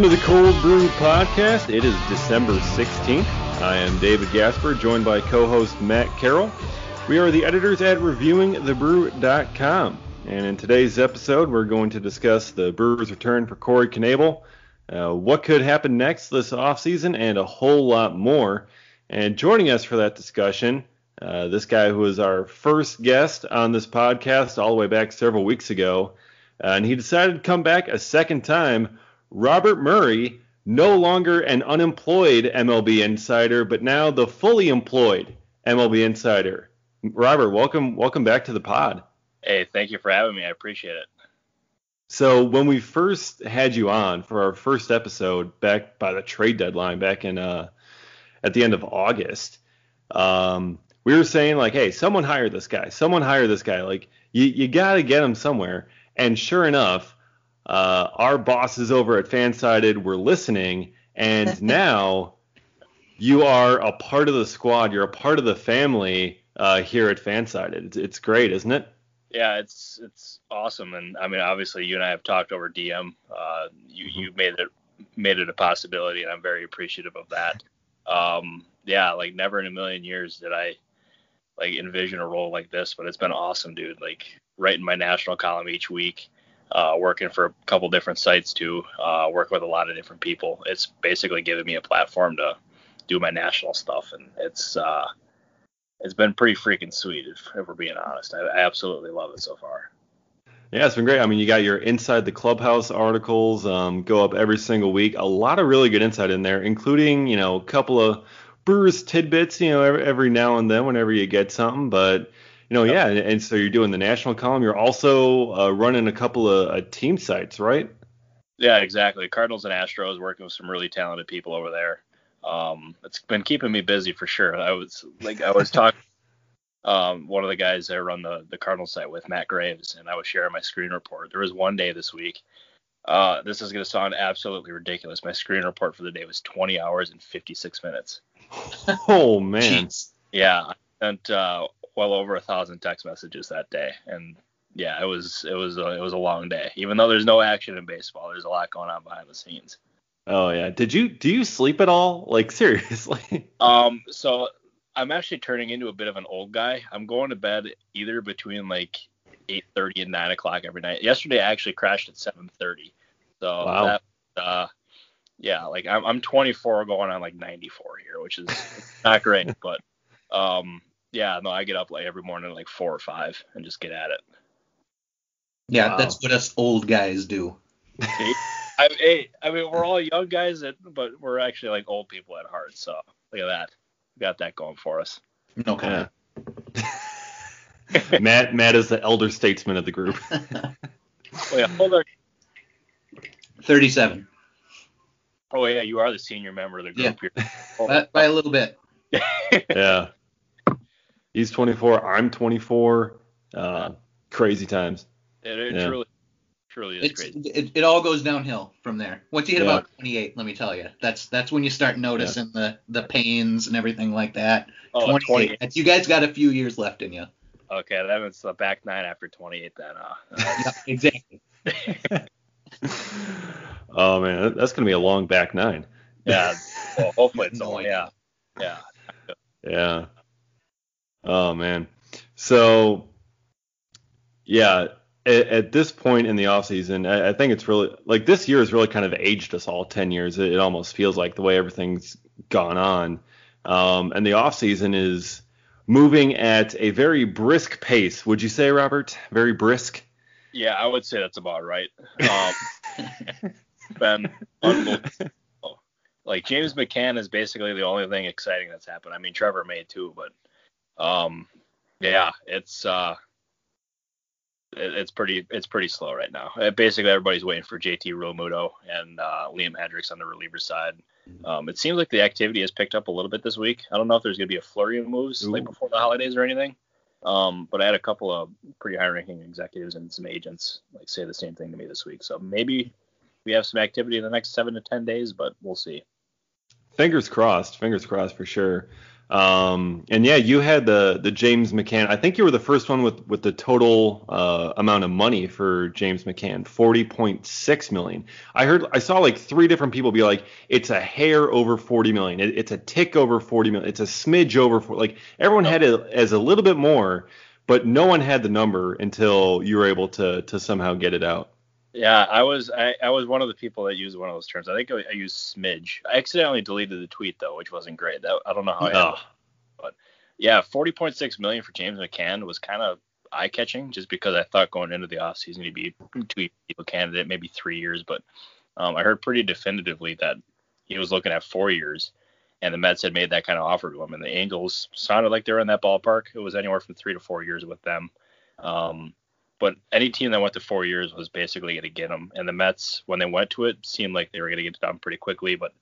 Welcome to the Cold Brew Podcast. It is December 16th. I am David Gasper, joined by co-host Matt Carroll. We are the editors at reviewingthebrew.com. And in today's episode, we're going to discuss the Brewers' return for Corey Knebel, uh, what could happen next this offseason, and a whole lot more. And joining us for that discussion, uh, this guy who was our first guest on this podcast all the way back several weeks ago, uh, and he decided to come back a second time. Robert Murray, no longer an unemployed MLB insider, but now the fully employed MLB insider. Robert, welcome welcome back to the pod. Hey, thank you for having me. I appreciate it. So when we first had you on for our first episode back by the trade deadline back in uh, at the end of August, um, we were saying like, hey, someone hire this guy, someone hire this guy. Like you you got to get him somewhere. And sure enough, uh, our bosses over at Fansided were listening, and now you are a part of the squad. You're a part of the family uh, here at Fansided. It's, it's great, isn't it? Yeah, it's it's awesome, and I mean, obviously, you and I have talked over DM. Uh, you Mm-hmm. you made it made it a possibility, and I'm very appreciative of that. Um, yeah, like never in a million years did I like envision a role like this, but it's been awesome, dude. Like writing my national column each week, uh, working for a couple different sites too, uh, working with a lot of different people. It's basically given me a platform to do my national stuff, and it's uh, it's been pretty freaking sweet, if, if we're being honest. I, I absolutely love it so far. Yeah, it's been great. I mean, you got your inside the clubhouse articles um, go up every single week. A lot of really good insight in there, including you know a couple of Brewers tidbits, you know, every, every now and then whenever you get something. But you know, yeah, and, and so you're doing the national column. You're also uh, running a couple of uh, team sites, right? Yeah, exactly. Cardinals and Astros working with some really talented people over there. Um, it's been keeping me busy for sure. I was like, I was talking. Um, one of the guys I run the the Cardinals site with, Matt Graves, and I was sharing my screen report. There was one day this week. Uh, this is going to sound absolutely ridiculous. My screen report for the day was 20 hours and 56 minutes. Oh man, Jeez. Yeah, sent uh, well over a thousand text messages that day, and yeah, it was it was a, it was a long day. Even though there's no action in baseball, there's a lot going on behind the scenes. oh yeah. Did you do you sleep at all? Like seriously? Um, so I'm actually turning into a bit of an old guy. I'm going to bed either between like 8:30 and 9 o'clock every night. Yesterday I actually crashed at 7:30. So Wow. that, uh, yeah, like I'm, I'm 24 going on like 94 here, which is not great, but um, yeah, no, I get up like every morning at like four or five and just get at it. Yeah, Wow. that's what us old guys do. I, hey, I mean, we're all young guys, that, but we're actually like old people at heart. So look at that, we got that going for us. No comment. Matt Matt is the elder statesman of the group. Oh yeah, hold on. 37. Oh yeah, you are the senior member of the group here. By, by a little bit. yeah. He's 24. I'm 24. Uh, crazy times. It, it Yeah. truly, truly is It's, crazy. it, it all goes downhill from there. Once you hit Yeah. about 28, let me tell you, that's that's when you start noticing the the pains and everything like that. Oh, 28. 28. You guys got a few years left in you. Okay, that was the back nine after 28 then. Uh, Yep, exactly. Oh man, that's gonna be a long back nine. yeah. Well, hopefully it's No only yeah, yeah. Yeah. Oh man. So yeah, at, at this point in the off season, I, I think it's really like this year has really kind of aged us all 10 years. It, it almost feels like the way everything's gone on. Um, and the off season is moving at a very brisk pace. Would you say, Robert? Very brisk. Yeah, I would say that's about right. Um, been unbelievable. Like James McCann is basically the only thing exciting that's happened. I mean, Trevor May too, but um, yeah, it's uh, it, it's pretty it's pretty slow right now. Uh, basically, everybody's waiting for JT Realmuto and uh, Liam Hendriks on the reliever side. Um, it seems like the activity has picked up a little bit this week. I don't know if there's going to be a flurry of moves like before the holidays or anything. Um, but I had a couple of pretty high-ranking executives and some agents like say the same thing to me this week. So maybe we have some activity in the next seven to ten days, but we'll see. fingers crossed. Fingers crossed for sure. Um, and yeah, you had the the James McCann. I think you were the first one with with the total uh, amount of money for James McCann, forty point six million. I heard I saw like three different people be like, it's a hair over forty million. It, it's a tick over forty million. It's a smidge over 40. Like everyone had it as a little bit more, but no one had the number until you were able to to somehow get it out. Yeah, I was I, I was one of the people that used one of those terms. I think I, I used smidge. I accidentally deleted the tweet though, which wasn't great. That, I don't know how. I but yeah, 40.6 million for James McCann was kind of eye catching, just because I thought going into the offseason he'd be two year candidate, maybe three years. But um, I heard pretty definitively that he was looking at four years, and the Mets had made that kind of offer to him, and the Angels sounded like they were in that ballpark. It was anywhere from three to four years with them. Um, but any team that went to four years was basically going to get him. And the Mets, when they went to it, seemed like they were going to get it done pretty quickly. But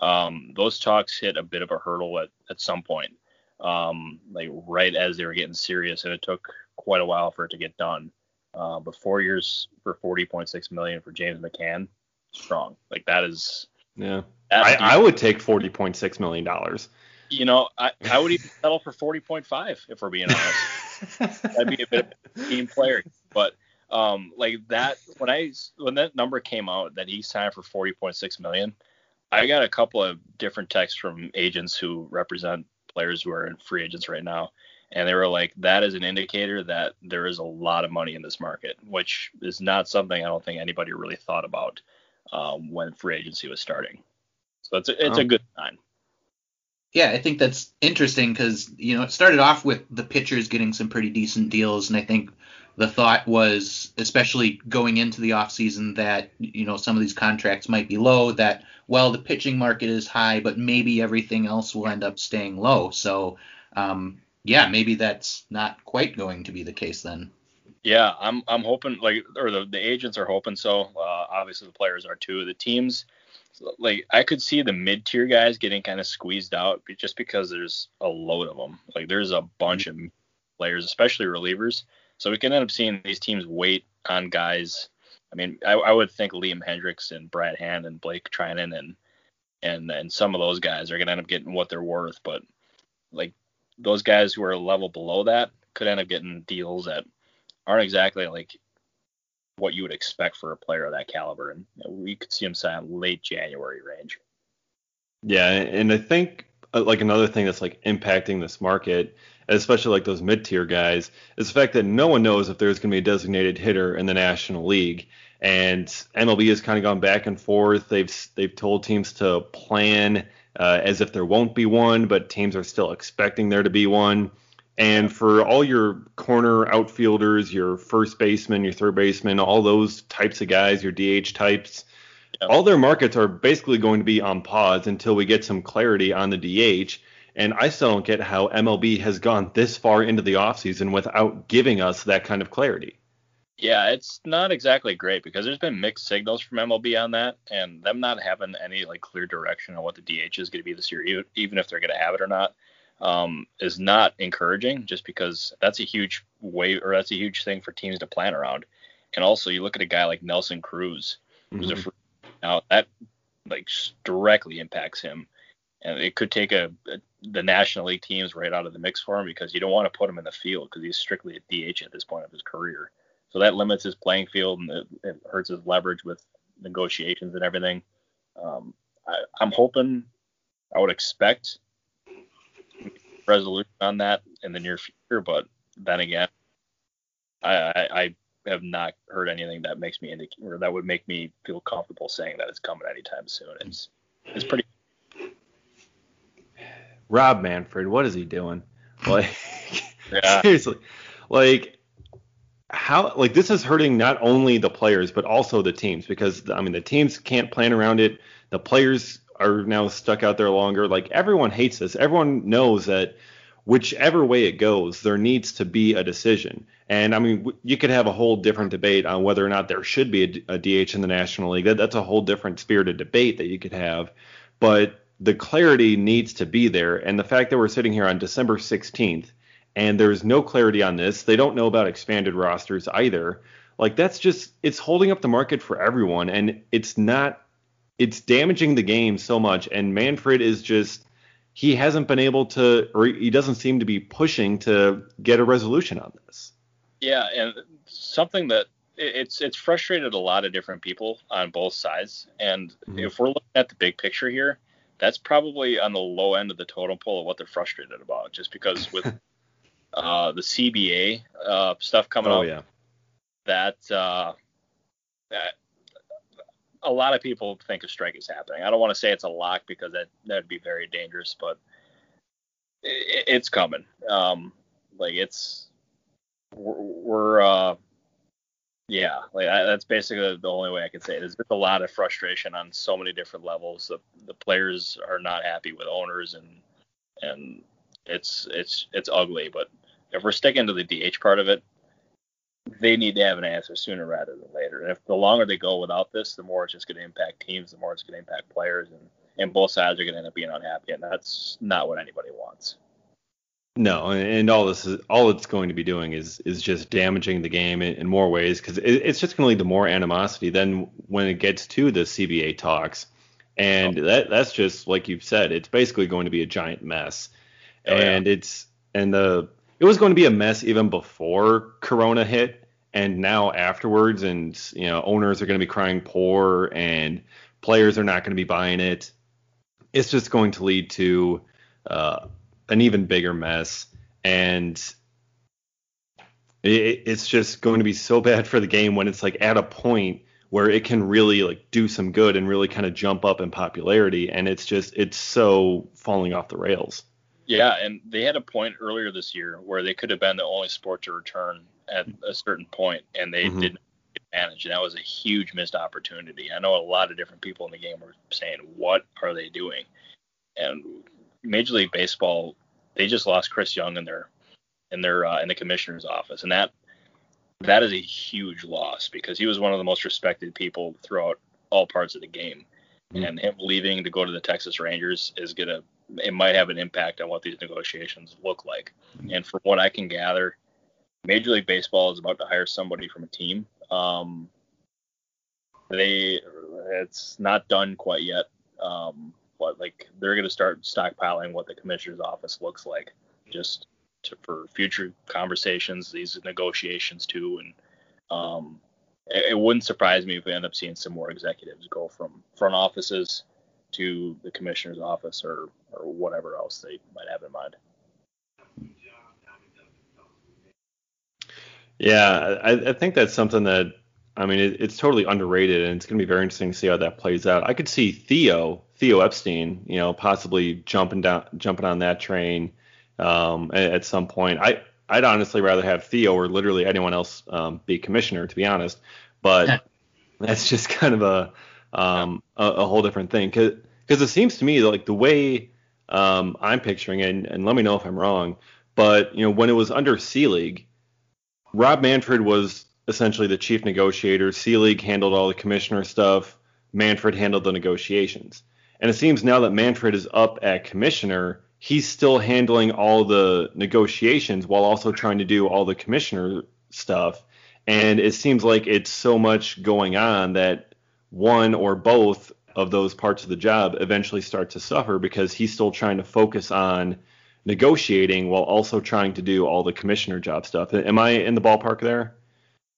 um, those talks hit a bit of a hurdle at, at some point, um, like right as they were getting serious, and it took quite a while for it to get done. Uh, but four years for 40.6 million for James McCann, strong. Like that is. Yeah. I, I would take 40.6 million dollars. You know, I, I would even settle for 40.5 if we're being honest. That'd be a bit of a team player. But um, like that when I when that number came out that he signed for 40.6 million, I got a couple of different texts from agents who represent players who are in free agents right now, and they were like, that is an indicator that there is a lot of money in this market, which is not something I don't think anybody really thought about um, when free agency was starting. So it's a, it's oh. a good sign. Yeah, I think that's interesting because you know it started off with the pitchers getting some pretty decent deals, and I think the thought was, especially going into the offseason, that you know some of these contracts might be low. That well, the pitching market is high, but maybe everything else will end up staying low. So um, yeah, maybe that's not quite going to be the case then. Yeah, I'm I'm hoping like or the, the agents are hoping so. Uh, obviously the players are too. The teams like I could see the mid tier guys getting kind of squeezed out just because there's a load of them. Like there's a bunch of players, especially relievers so we can end up seeing these teams wait on guys. I mean, I, I would think Liam Hendriks and Brad Hand and Blake Treinen and and and some of those guys are gonna end up getting what they're worth, but like those guys who are a level below that could end up getting deals that aren't exactly like what you would expect for a player of that caliber, and we could see him sign late January range. Yeah, and I think uh, like another thing that's like impacting this market especially like those mid-tier guys, is the fact that no one knows if there's going to be a designated hitter in the National League. And MLB has kind of gone back and forth. They've they've told teams to plan uh, as if there won't be one, but teams are still expecting there to be one. And for all your corner outfielders, your first baseman, your third baseman, all those types of guys, your DH types, all their markets are basically going to be on pause until we get some clarity on the DH. And I still don't get how MLB has gone this far into the offseason without giving us that kind of clarity. Yeah, it's not exactly great because there's been mixed signals from MLB on that, and them not having any like clear direction on what the DH is going to be this year, even if they're going to have it or not, um, is not encouraging. Just because that's a huge way, or that's a huge thing for teams to plan around. And also, you look at a guy like Nelson Cruz, who's mm-hmm. a free, now that like directly impacts him and it could take a, a, the National League teams right out of the mix for him because you don't want to put him in the field because he's strictly a DH at this point of his career. So that limits his playing field and it, it hurts his leverage with negotiations and everything. Um, I, I'm hoping, I would expect resolution on that in the near future, but then again, I, I, I have not heard anything that makes me indicate or that would make me feel comfortable saying that it's coming anytime soon. It's it's pretty Rob Manfred, what is he doing? Like, yeah. seriously, like how like this is hurting not only the players but also the teams because I mean the teams can't plan around it. The players are now stuck out there longer. Like everyone hates this. Everyone knows that whichever way it goes, there needs to be a decision. And I mean, you could have a whole different debate on whether or not there should be a, a DH in the National League. That, that's a whole different spirited debate that you could have. But the clarity needs to be there. And the fact that we're sitting here on December 16th and there's no clarity on this, they don't know about expanded rosters either. Like that's just it's holding up the market for everyone, and it's not it's damaging the game so much. And Manfred is just he hasn't been able to, or he doesn't seem to be pushing to get a resolution on this. Yeah, and something that it's it's frustrated a lot of different people on both sides. And mm-hmm. if we're looking at the big picture here, that's probably on the low end of the totem pole of what they're frustrated about. Just because with uh, the CBA uh, stuff coming oh, up, yeah. that uh, that a lot of people think a strike is happening. I don't want to say it's a lock because that that'd be very dangerous, but it, it's coming. Um, like it's we're, we're uh, yeah, like I, that's basically the only way I can say it. There's a lot of frustration on so many different levels. The the players are not happy with owners and and it's it's it's ugly. But if we're sticking to the DH part of it, they need to have an answer sooner rather than later. And if the longer they go without this, the more it's just going to impact teams, the more it's going to impact players, and and both sides are going to end up being unhappy, and that's not what anybody wants. No, and all this is all it's going to be doing is is just damaging the game in, in more ways because it, it's just going to lead to more animosity. Then when it gets to the CBA talks, and oh. that that's just like you've said, it's basically going to be a giant mess. Oh, and yeah. it's and the it was going to be a mess even before Corona hit, and now afterwards, and you know owners are going to be crying poor, and players are not going to be buying it. It's just going to lead to uh, an even bigger mess, and it, it's just going to be so bad for the game when it's like at a point where it can really like do some good and really kind of jump up in popularity, and it's just it's so falling off the rails. Yeah, and they had a point earlier this year where they could have been the only sport to return at a certain point, and they mm-hmm. didn't manage, and that was a huge missed opportunity. I know a lot of different people in the game were saying, "What are they doing?" And Major League Baseball, they just lost Chris Young in their in their uh, in the commissioner's office, and that that is a huge loss because he was one of the most respected people throughout all parts of the game. Mm-hmm. And him leaving to go to the Texas Rangers is gonna it might have an impact on what these negotiations look like. Mm-hmm. And from what I can gather, Major League Baseball is about to hire somebody from a team. Um, they it's not done quite yet. Um, but like they're going to start stockpiling what the commissioner's office looks like just to, for future conversations, these negotiations too. And um, it, it, wouldn't surprise me if we end up seeing some more executives go from front offices to the commissioner's office or or whatever else they might have in mind. Yeah, I, I think that's something that I mean, it, it's totally underrated, and it's going to be very interesting to see how that plays out. I could see Theo, Theo Epstein, you know, possibly jumping down, jumping on that train um, at, at, some point. I, I'd honestly rather have Theo or literally anyone else um, be commissioner, to be honest. But that's just kind of a, um, a, a whole different thing, because it seems to me that like the way um, I'm picturing it, and, and let me know if I'm wrong, but you know, when it was under Selig, Rob Manfred was essentially the chief negotiator. Selig handled all the commissioner stuff. Manfred handled the negotiations. And it seems now that Manfred is up at commissioner, he's still handling all the negotiations while also trying to do all the commissioner stuff. And it seems like it's so much going on that one or both of those parts of the job eventually start to suffer because he's still trying to focus on negotiating while also trying to do all the commissioner job stuff. Am I in the ballpark there?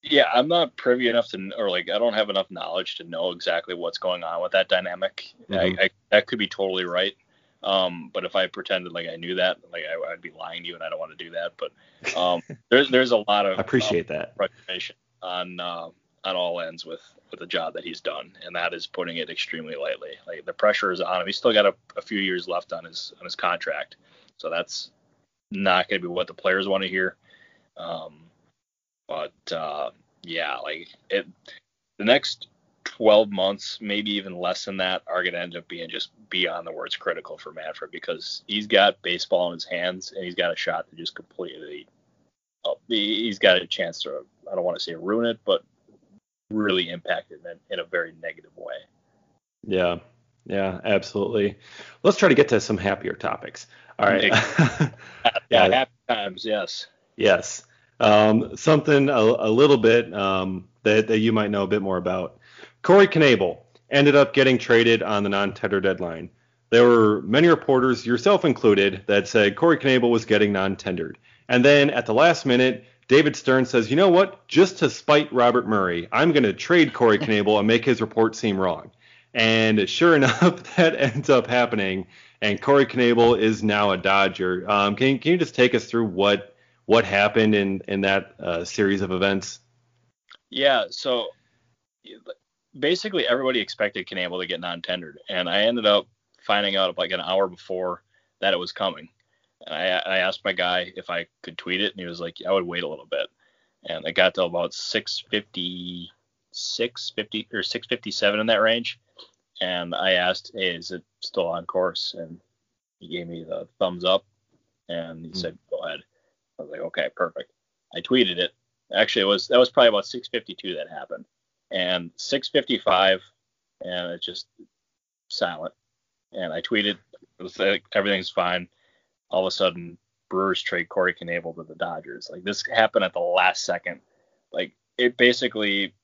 Yeah, I'm not privy enough to, or like, I don't have enough knowledge to know exactly what's going on with that dynamic. Mm-hmm. I, I, that could be totally right. Um, but if I pretended like I knew that, like I, would be lying to you, and I don't want to do that. But um, there's there's a lot of I appreciate um, that frustration on uh, on all ends with with the job that he's done, and that is putting it extremely lightly. Like the pressure is on him. He's still got a, a few years left on his on his contract, so that's not going to be what the players want to hear. Um, but uh, yeah, like it, the next 12 months, maybe even less than that, are going to end up being just beyond the words critical for Manfred because he's got baseball in his hands and he's got a shot to just completely. Oh, he's got a chance to, I don't want to say ruin it, but really impact it in, in a very negative way. Yeah, yeah, absolutely. Let's try to get to some happier topics. All right. yeah, happy times, yes. Yes. Um, something a, a, little bit um, that, that you might know a bit more about. Corey Knebel, ended up getting traded on the non-tender deadline. There were many reporters, yourself included, that said Corey Knebel was getting non-tendered. And then at the last minute, David Stearns says, you know what? Just to spite Robert Murray, I'm going to trade Corey Knebel and make his report seem wrong. And sure enough, that ends up happening. And Corey Knebel is now a Dodger. Um, can, can you just take us through what what happened in in that uh, series of events? Yeah. So basically, everybody expected Knebel to get non-tendered, and I ended up finding out like an hour before that it was coming. And I, I asked my guy if I could tweet it, and he was like, I would wait a little bit. And it got to about 650, 650 or 657 in that range. And I asked, Hey, is it still on course? And he gave me the thumbs up, and he mm-hmm. said, Go ahead. I was like, Okay, perfect. I tweeted it. Actually, it was that was probably about 652 that happened, and 655, and it's just silent. And I tweeted, like, everything's fine all of a sudden Brewers trade Corey Knebel to the Dodgers. Like this happened at the last second. Like it basically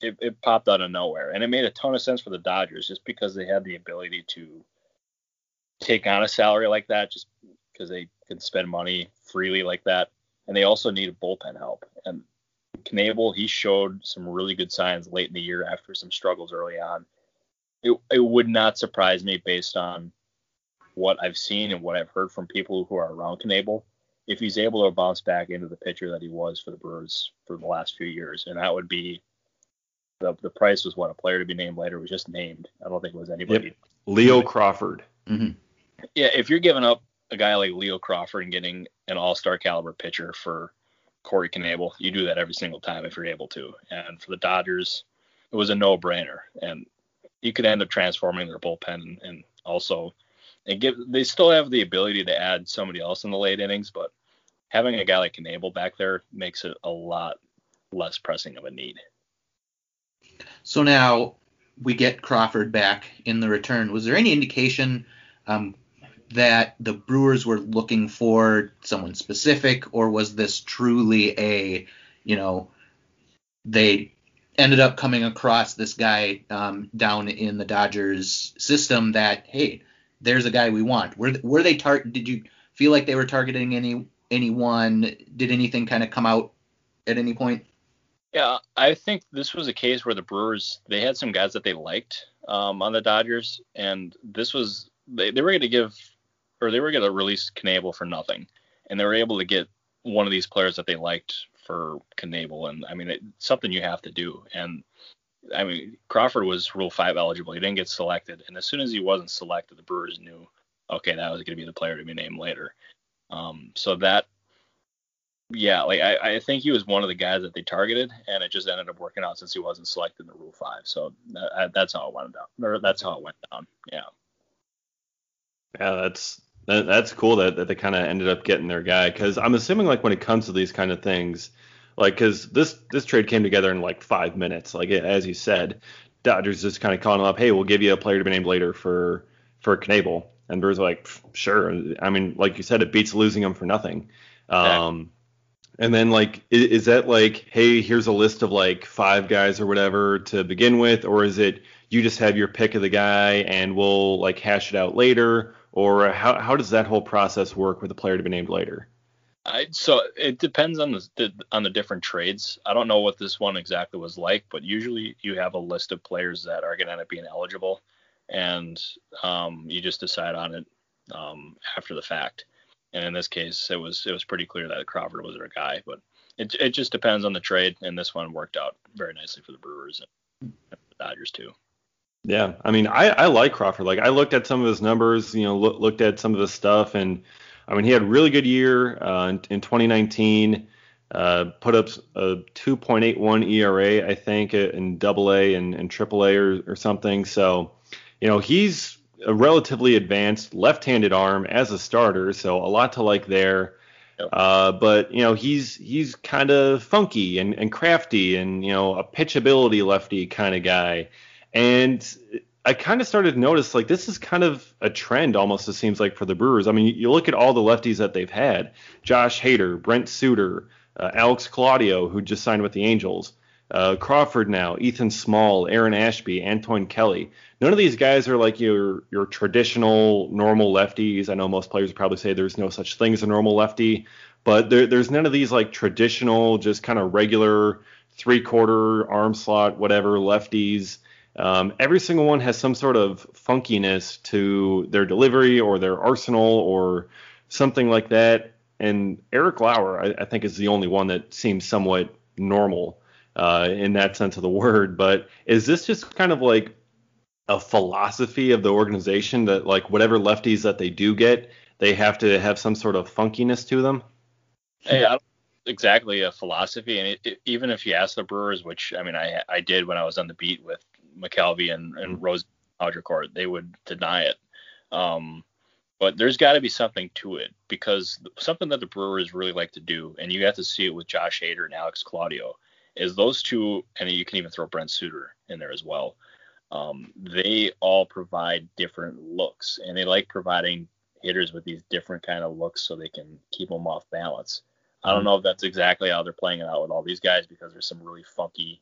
it, it popped out of nowhere. And it made a ton of sense for the Dodgers just because they had the ability to take on a salary like that just because they can spend money freely like that. And they also need a bullpen help. And Knebel, he showed some really good signs late in the year after some struggles early on. It, it would not surprise me based on what I've seen and what I've heard from people who are around Knebel, if he's able to bounce back into the pitcher that he was for the Brewers for the last few years, and that would be the the price was what a player to be named later was just named. I don't think it was anybody. Yep. Leo Crawford. Mm-hmm. Yeah, if you're giving up a guy like Leo Crawford and getting an all-star caliber pitcher for Corey Knebel, you do that every single time if you're able to. And for the Dodgers, it was a no-brainer, and you could end up transforming their bullpen and, and also and give they still have the ability to add somebody else in the late innings, but having a guy like Knebel back there makes it a lot less pressing of a need. So now we get Crawford back in the return. Was there any indication um, that the Brewers were looking for someone specific, or was this truly a, you know, they ended up coming across this guy um, down in the Dodgers system that, hey, there's a guy we want. Were were they tar- Did you feel like they were targeting any anyone? Did anything kind of come out at any point? Yeah, I think this was a case where the Brewers they had some guys that they liked um, on the Dodgers, and this was they, they were going to give or they were going to release Knebel for nothing, and they were able to get one of these players that they liked for Knebel, and I mean it's something you have to do, and I mean, Crawford was Rule Five eligible. He didn't get selected, and as soon as he wasn't selected, the Brewers knew, okay, that was going to be the player to be named later. Um, so that, yeah, like I, I think he was one of the guys that they targeted, and it just ended up working out since he wasn't selected in the Rule Five. So that, that's how it went down. Or that's how it went down. Yeah. Yeah, that's that, that's cool that, that they kind of ended up getting their guy because I'm assuming like when it comes to these kind of things like, because this this trade came together in like five minutes. Like as you said, Dodgers just kind of calling up. Hey, we'll give you a player to be named later for for Knebel. And Brewers like, sure. I mean, like you said, it beats losing them for nothing. Um, and then like, is, is, that like, hey, here's a list of like five guys or whatever to begin with, or is it you just have your pick of the guy and we'll like hash it out later, or how how does that whole process work with a player to be named later? I, so it depends on the, on the different trades. I don't know what this one exactly was like, but usually you have a list of players that are going to end up being eligible, and um, you just decide on it um, after the fact. And in this case, it was it was pretty clear that Crawford was their guy, but it it just depends on the trade, and this one worked out very nicely for the Brewers and the Dodgers too. Yeah, I mean, I, I like Crawford. Like I looked at some of his numbers, you know, look, looked at some of the stuff, and I mean, he had a really good year uh, in, in 2019. Uh, put up a 2.81 ERA, I think, in Double A and, and Triple A or, or something. So, you know, he's a relatively advanced left-handed arm as a starter, so a lot to like there. Uh, but you know, he's he's kind of funky and, and crafty, and you know, a pitchability lefty kind of guy. And I kind of started to notice like this is kind of a trend almost it seems like for the Brewers. I mean, you look at all the lefties that they've had: Josh Hader, Brent Suter, uh, Alex Claudio, who just signed with the Angels. uh, Crawford now, Ethan Small, Aaron Ashby, Antoine Kelly. None of these guys are like your your traditional normal lefties. I know most players probably say there's no such thing as a normal lefty, but there, there's none of these like traditional, just kind of regular three quarter arm slot, whatever lefties. Um, every single one has some sort of funkiness to their delivery or their arsenal or something like that. And Eric Lauer, I, I think, is the only one that seems somewhat normal uh, in that sense of the word. But is this just kind of like a philosophy of the organization that like whatever lefties that they do get, they have to have some sort of funkiness to them? Don't exactly a philosophy, and it, it, even if you ask the Brewers, which I mean I I did when I was on the beat with McCalvy and, and mm-hmm. Rose Court, they would deny it. Um, but there's got to be something to it because something that the Brewers really like to do, and you have to see it with Josh Hader and Alex Claudio, is those two, and you can even throw Brent Suter in there as well. Um, they all provide different looks, and they like providing hitters with these different kind of looks so they can keep them off balance. I don't mm-hmm. know if that's exactly how they're playing it out with all these guys because there's some really funky,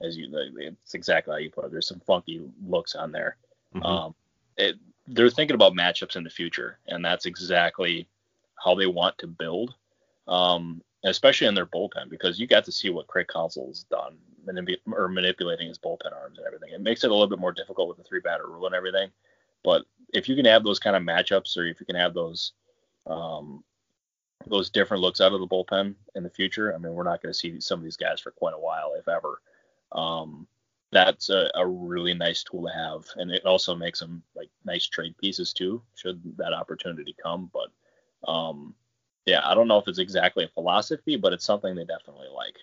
as you, it's exactly how you put it. There's some funky looks on there. Mm-hmm. Um, it, they're thinking about matchups in the future, and that's exactly how they want to build, um, especially in their bullpen because you got to see what Craig Counsell's done manip- or manipulating his bullpen arms and everything. It makes it a little bit more difficult with the three batter rule and everything. But if you can have those kind of matchups, or if you can have those um, those different looks out of the bullpen in the future, I mean, we're not going to see some of these guys for quite a while, if ever. Um, that's a, a, really nice tool to have, and it also makes them like nice trade pieces too, should that opportunity come. But um, yeah, I don't know if it's exactly a philosophy, but it's something they definitely like.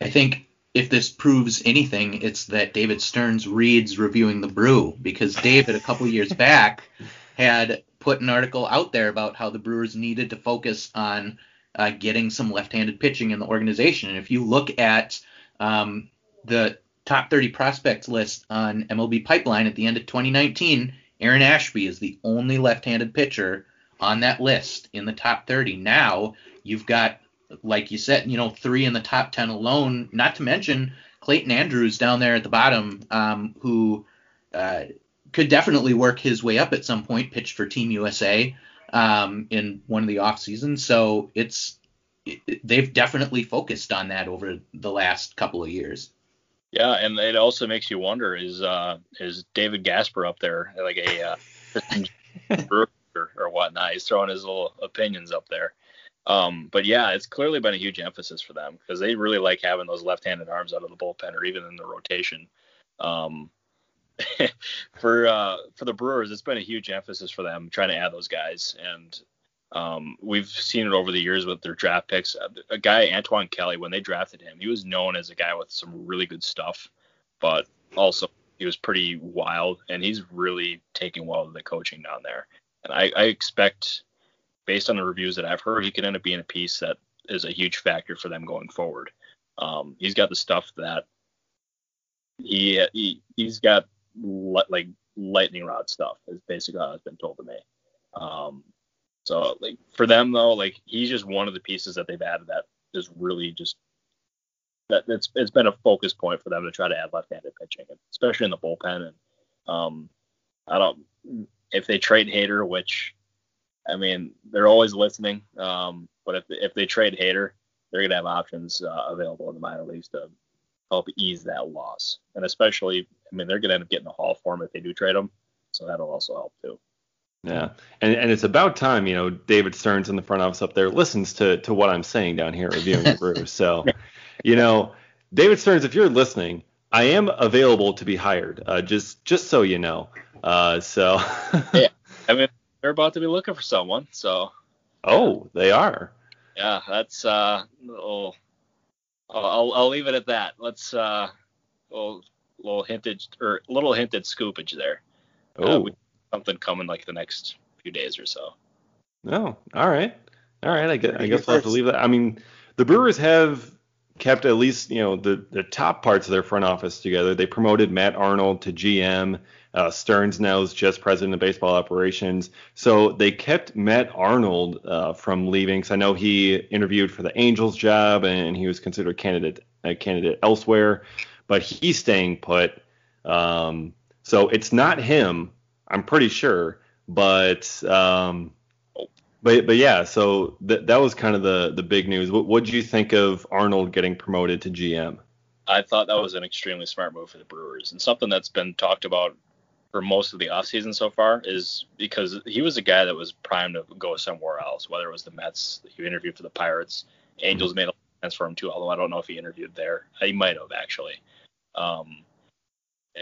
I think if this proves anything, it's that David Stearns reads reviewing the brew because David a couple years back had put an article out there about how the Brewers needed to focus on uh, getting some left-handed pitching in the organization. And if you look at um, the top 30 prospects list on MLB Pipeline at the end of 2019, Aaron Ashby is the only left-handed pitcher on that list in the top 30. Now you've got, like you said, you know, three in the top 10 alone. Not to mention Clayton Andrews down there at the bottom, um, who uh, could definitely work his way up at some point. Pitched for Team USA um, in one of the off seasons, so it's it, they've definitely focused on that over the last couple of years. Yeah, and it also makes you wonder: is uh, is David Gasper up there like a uh, or, or whatnot? He's throwing his little opinions up there. Um, but yeah, it's clearly been a huge emphasis for them because they really like having those left-handed arms out of the bullpen or even in the rotation. Um, for uh, for the Brewers, it's been a huge emphasis for them trying to add those guys, and um, we've seen it over the years with their draft picks. A guy, Antoine Kelly, when they drafted him, he was known as a guy with some really good stuff, but also he was pretty wild, and he's really taking well to the coaching down there. And I, I expect, based on the reviews that I've heard, he could end up being a piece that is a huge factor for them going forward. Um, he's got the stuff that he, he he's got like lightning rod stuff is basically it's been told to me. Um, so like for them though, like he's just one of the pieces that they've added that is really just that it's it's been a focus point for them to try to add left-handed pitching, especially in the bullpen. And um, I don't if they trade Hader, which I mean they're always listening. Um, but if if they trade Hader, they're gonna have options uh, available in the minor leagues to help ease that loss. And especially, I mean, they're gonna end up getting a haul for him if they do trade him, so that'll also help too. Yeah, and and it's about time, you know, David Stearns in the front office up there listens to to what I'm saying down here reviewing the Brewers. So, you know, David Stearns, if you're listening, I am available to be hired. Uh, just just so you know. Uh, so. yeah, I mean, they're about to be looking for someone, so. Oh, they are. Yeah, that's uh, little, I'll I'll leave it at that. Let's uh, little little hinted or little hinted scoopage there. Oh. Uh, something coming like the next few days or so. No, oh, all right, all right. I guess, I guess we'll have to leave that. I mean, the Brewers have kept at least you know the the top parts of their front office together. They promoted Matt Arnold to GM. Uh, Stearns now is just president of baseball operations. So they kept Matt Arnold uh, from leaving. Because I know he interviewed for the Angels job and he was considered a candidate a candidate elsewhere, but he's staying put. Um, so it's not him, I'm pretty sure, but um, but but yeah, so th- that was kind of the the big news. What what did you think of Arnold getting promoted to GM? I thought that was an extremely smart move for the Brewers and something that's been talked about for most of the offseason so far is because he was a guy that was primed to go somewhere else, whether it was the Mets, he interviewed for the Pirates, Angels mm-hmm. made a sense for him too, although I don't know if he interviewed there. He might have actually. Um,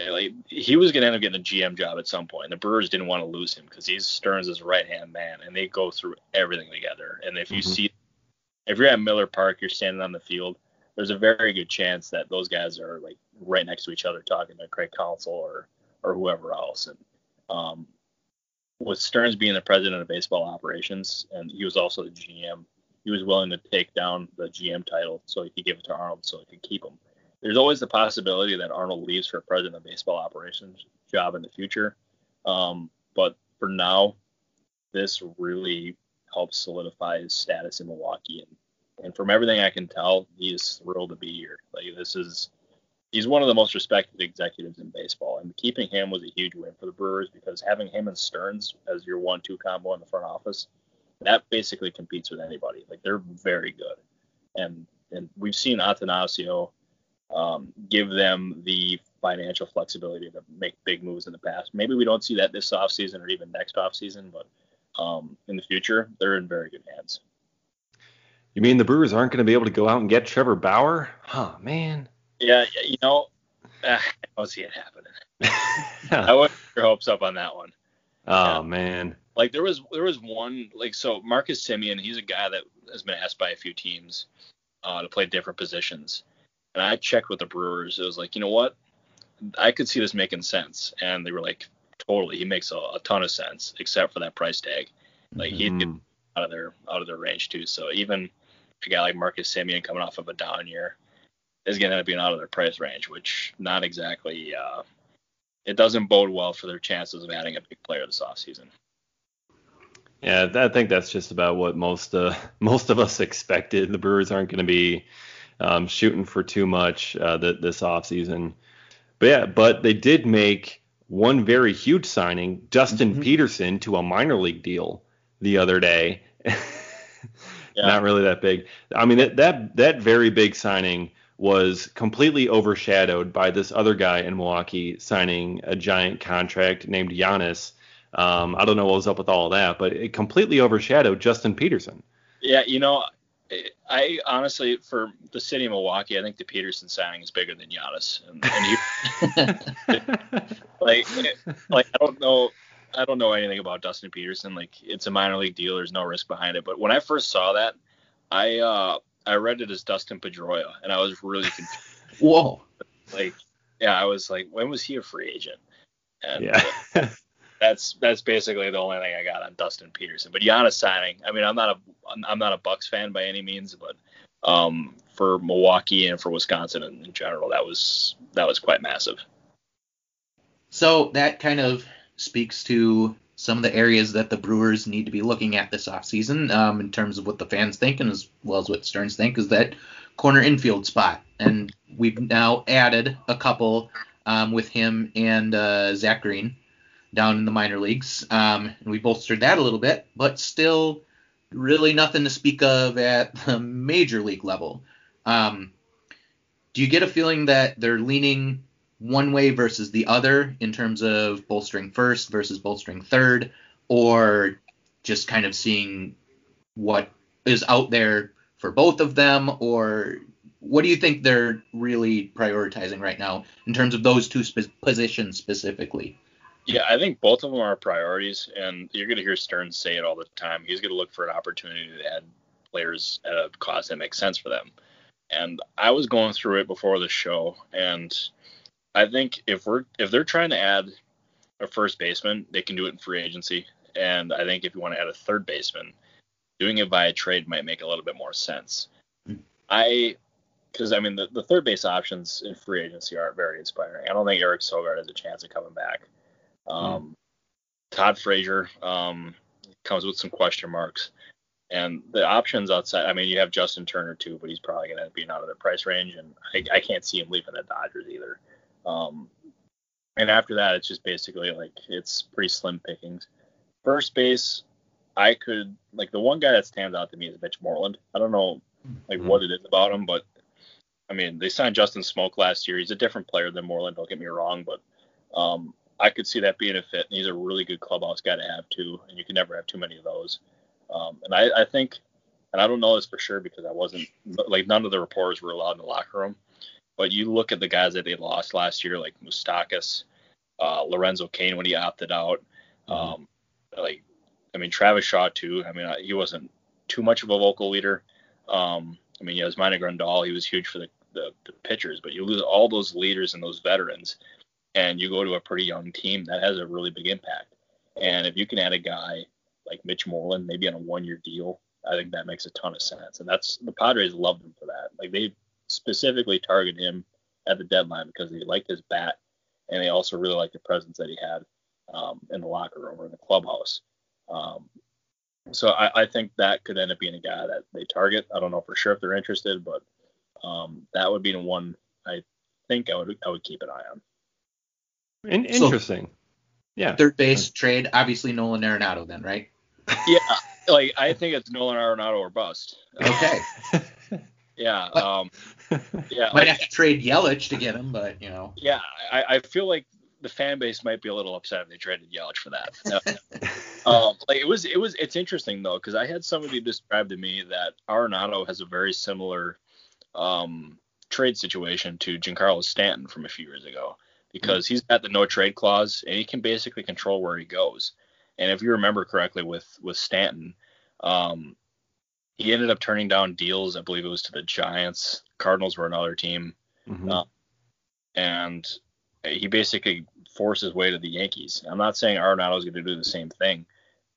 like he was going to end up getting a GM job at some point. The Brewers didn't want to lose him because he's Stearns' right hand man, and they go through everything together. And if you mm-hmm. see, if you're at Miller Park, you're standing on the field. There's a very good chance that those guys are like right next to each other talking to Craig Counsell or or whoever else. And um, with Stearns being the president of baseball operations, and he was also the GM, he was willing to take down the GM title so he could give it to Arnold so he could keep him. There's always the possibility that Arnold leaves for president of baseball operations job in the future. Um, but for now, this really helps solidify his status in Milwaukee. And, and from everything I can tell, he is thrilled to be here. Like this is he's one of the most respected executives in baseball, and keeping him was a huge win for the Brewers because having him and Stearns as your one-two combo in the front office, that basically competes with anybody. Like they're very good, and and we've seen Attanasio um, give them the financial flexibility to make big moves in the past. Maybe we don't see that this offseason or even next offseason, but um, in the future, they're in very good hands. You mean the Brewers aren't going to be able to go out and get Trevor Bauer? Huh, man. Yeah, you know, I don't see it happening. I would your hopes up on that one. Oh yeah. man. Like there was there was one like so Marcus Semien, he's a guy that has been asked by a few teams uh, to play different positions, and I checked with the Brewers. It was like, you know what, I could see this making sense, and they were like, totally, he makes a, a ton of sense, except for that price tag. Like mm-hmm. he'd out of their out of their range too. So even a guy like Marcus Semien coming off of a down year, is going to end up being out of their price range, which not exactly uh, it doesn't bode well for their chances of adding a big player this offseason. Yeah, I think that's just about what most uh, most of us expected. The Brewers aren't going to be um, shooting for too much uh, th- this offseason. But yeah, but they did make one very huge signing, Dustin mm-hmm. Peterson, to a minor league deal the other day. yeah. Not really that big. I mean, that that that very big signing was completely overshadowed by this other guy in Milwaukee signing a giant contract named Giannis. Um, I don't know what was up with all of that, but it completely overshadowed Dustin Peterson. Yeah, you know, I honestly, for the city of Milwaukee, I think the Peterson signing is bigger than Giannis. And, and you, like, like I don't know, I don't know anything about Dustin Peterson. Like, it's a minor league deal. There's no risk behind it. But when I first saw that, I uh, I read it as Dustin Pedroia, and I was really confused. Whoa. Like, yeah, I was like, when was he a free agent? And yeah. that's that's basically the only thing I got on Dustin Peterson. But Giannis signing, I mean, I'm not a I'm not a Bucks fan by any means, but um, for Milwaukee and for Wisconsin in, in general, that was that was quite massive. So that kind of speaks to some of the areas that the Brewers need to be looking at this offseason um, in terms of what the fans think and as well as what Stearns think is that corner infield spot. And we've now added a couple um, with him and uh, Zach Green down in the minor leagues. Um, and we bolstered that a little bit, but still really nothing to speak of at the major league level. Um, do you get a feeling that they're leaning one way versus the other in terms of bolstering first versus bolstering third, or just kind of seeing what is out there for both of them, or what do you think they're really prioritizing right now in terms of those two spe- positions specifically? Yeah, I think both of them are priorities, and you're going to hear Stearns say it all the time. He's going to look for an opportunity to add players at a cost that makes sense for them. And I was going through it before the show, and I think if we're if they're trying to add a first baseman, they can do it in free agency. And I think if you want to add a third baseman, doing it via trade might make a little bit more sense. Hmm. I because I mean the, the third base options in free agency aren't very inspiring. I don't think Eric Sogard has a chance of coming back. Um, mm. Todd Frazier um, comes with some question marks, And the options outside, I mean, you have Justin Turner too, but he's probably going to be out of the price range, and I, I can't see him leaving the Dodgers either. Um, and after that, it's just basically like it's pretty slim pickings. First base, I could like the one guy that stands out to me is Mitch Moreland. I don't know like mm-hmm. what it is about him, but I mean they signed Justin Smoak last year. He's a different player than Moreland. Don't get me wrong, but um, I could see that being a fit. And he's a really good clubhouse guy to have too, and you can never have too many of those. Um, and I, I think, and I don't know this for sure because I wasn't like none of the reporters were allowed in the locker room. But you look at the guys that they lost last year, like Moustakas, uh, Lorenzo Cain when he opted out. Mm-hmm. Um, like, I mean, Travis Shaw too. I mean, he wasn't too much of a vocal leader. Um, I mean, yeah, Yasmani Grandal, he was huge for the, the, the pitchers, but you lose all those leaders and those veterans, and you go to a pretty young team that has a really big impact. And if you can add a guy like Mitch Moreland, maybe on a one-year deal, I think that makes a ton of sense. And that's the Padres love him for that. Like they specifically target him at the deadline because they liked his bat, and they also really liked the presence that he had um, in the locker room or in the clubhouse. Um, so I, I, think that could end up being a guy that they target. I don't know for sure if they're interested, but um, that would be the one I think I would I would keep an eye on. In, interesting. So, yeah. Third base trade, obviously Nolan Arenado then, right? Yeah, like I think it's Nolan Arenado or bust. Okay. yeah. Um, yeah. Might like, have to trade Yelich to get him, but you know. Yeah, I, I feel like the fan base might be a little upset if they traded Yelich for that. um, like it was, it was, it's interesting though because I had somebody describe to me that Arenado has a very similar um, trade situation to Giancarlo Stanton from a few years ago because mm-hmm. he's got the no trade clause and he can basically control where he goes. And if you remember correctly with with Stanton, um, he ended up turning down deals. I believe it was to the Giants. Cardinals were another team, mm-hmm. uh, and he basically forced his way to the Yankees. I'm not saying Arenado is going to do the same thing,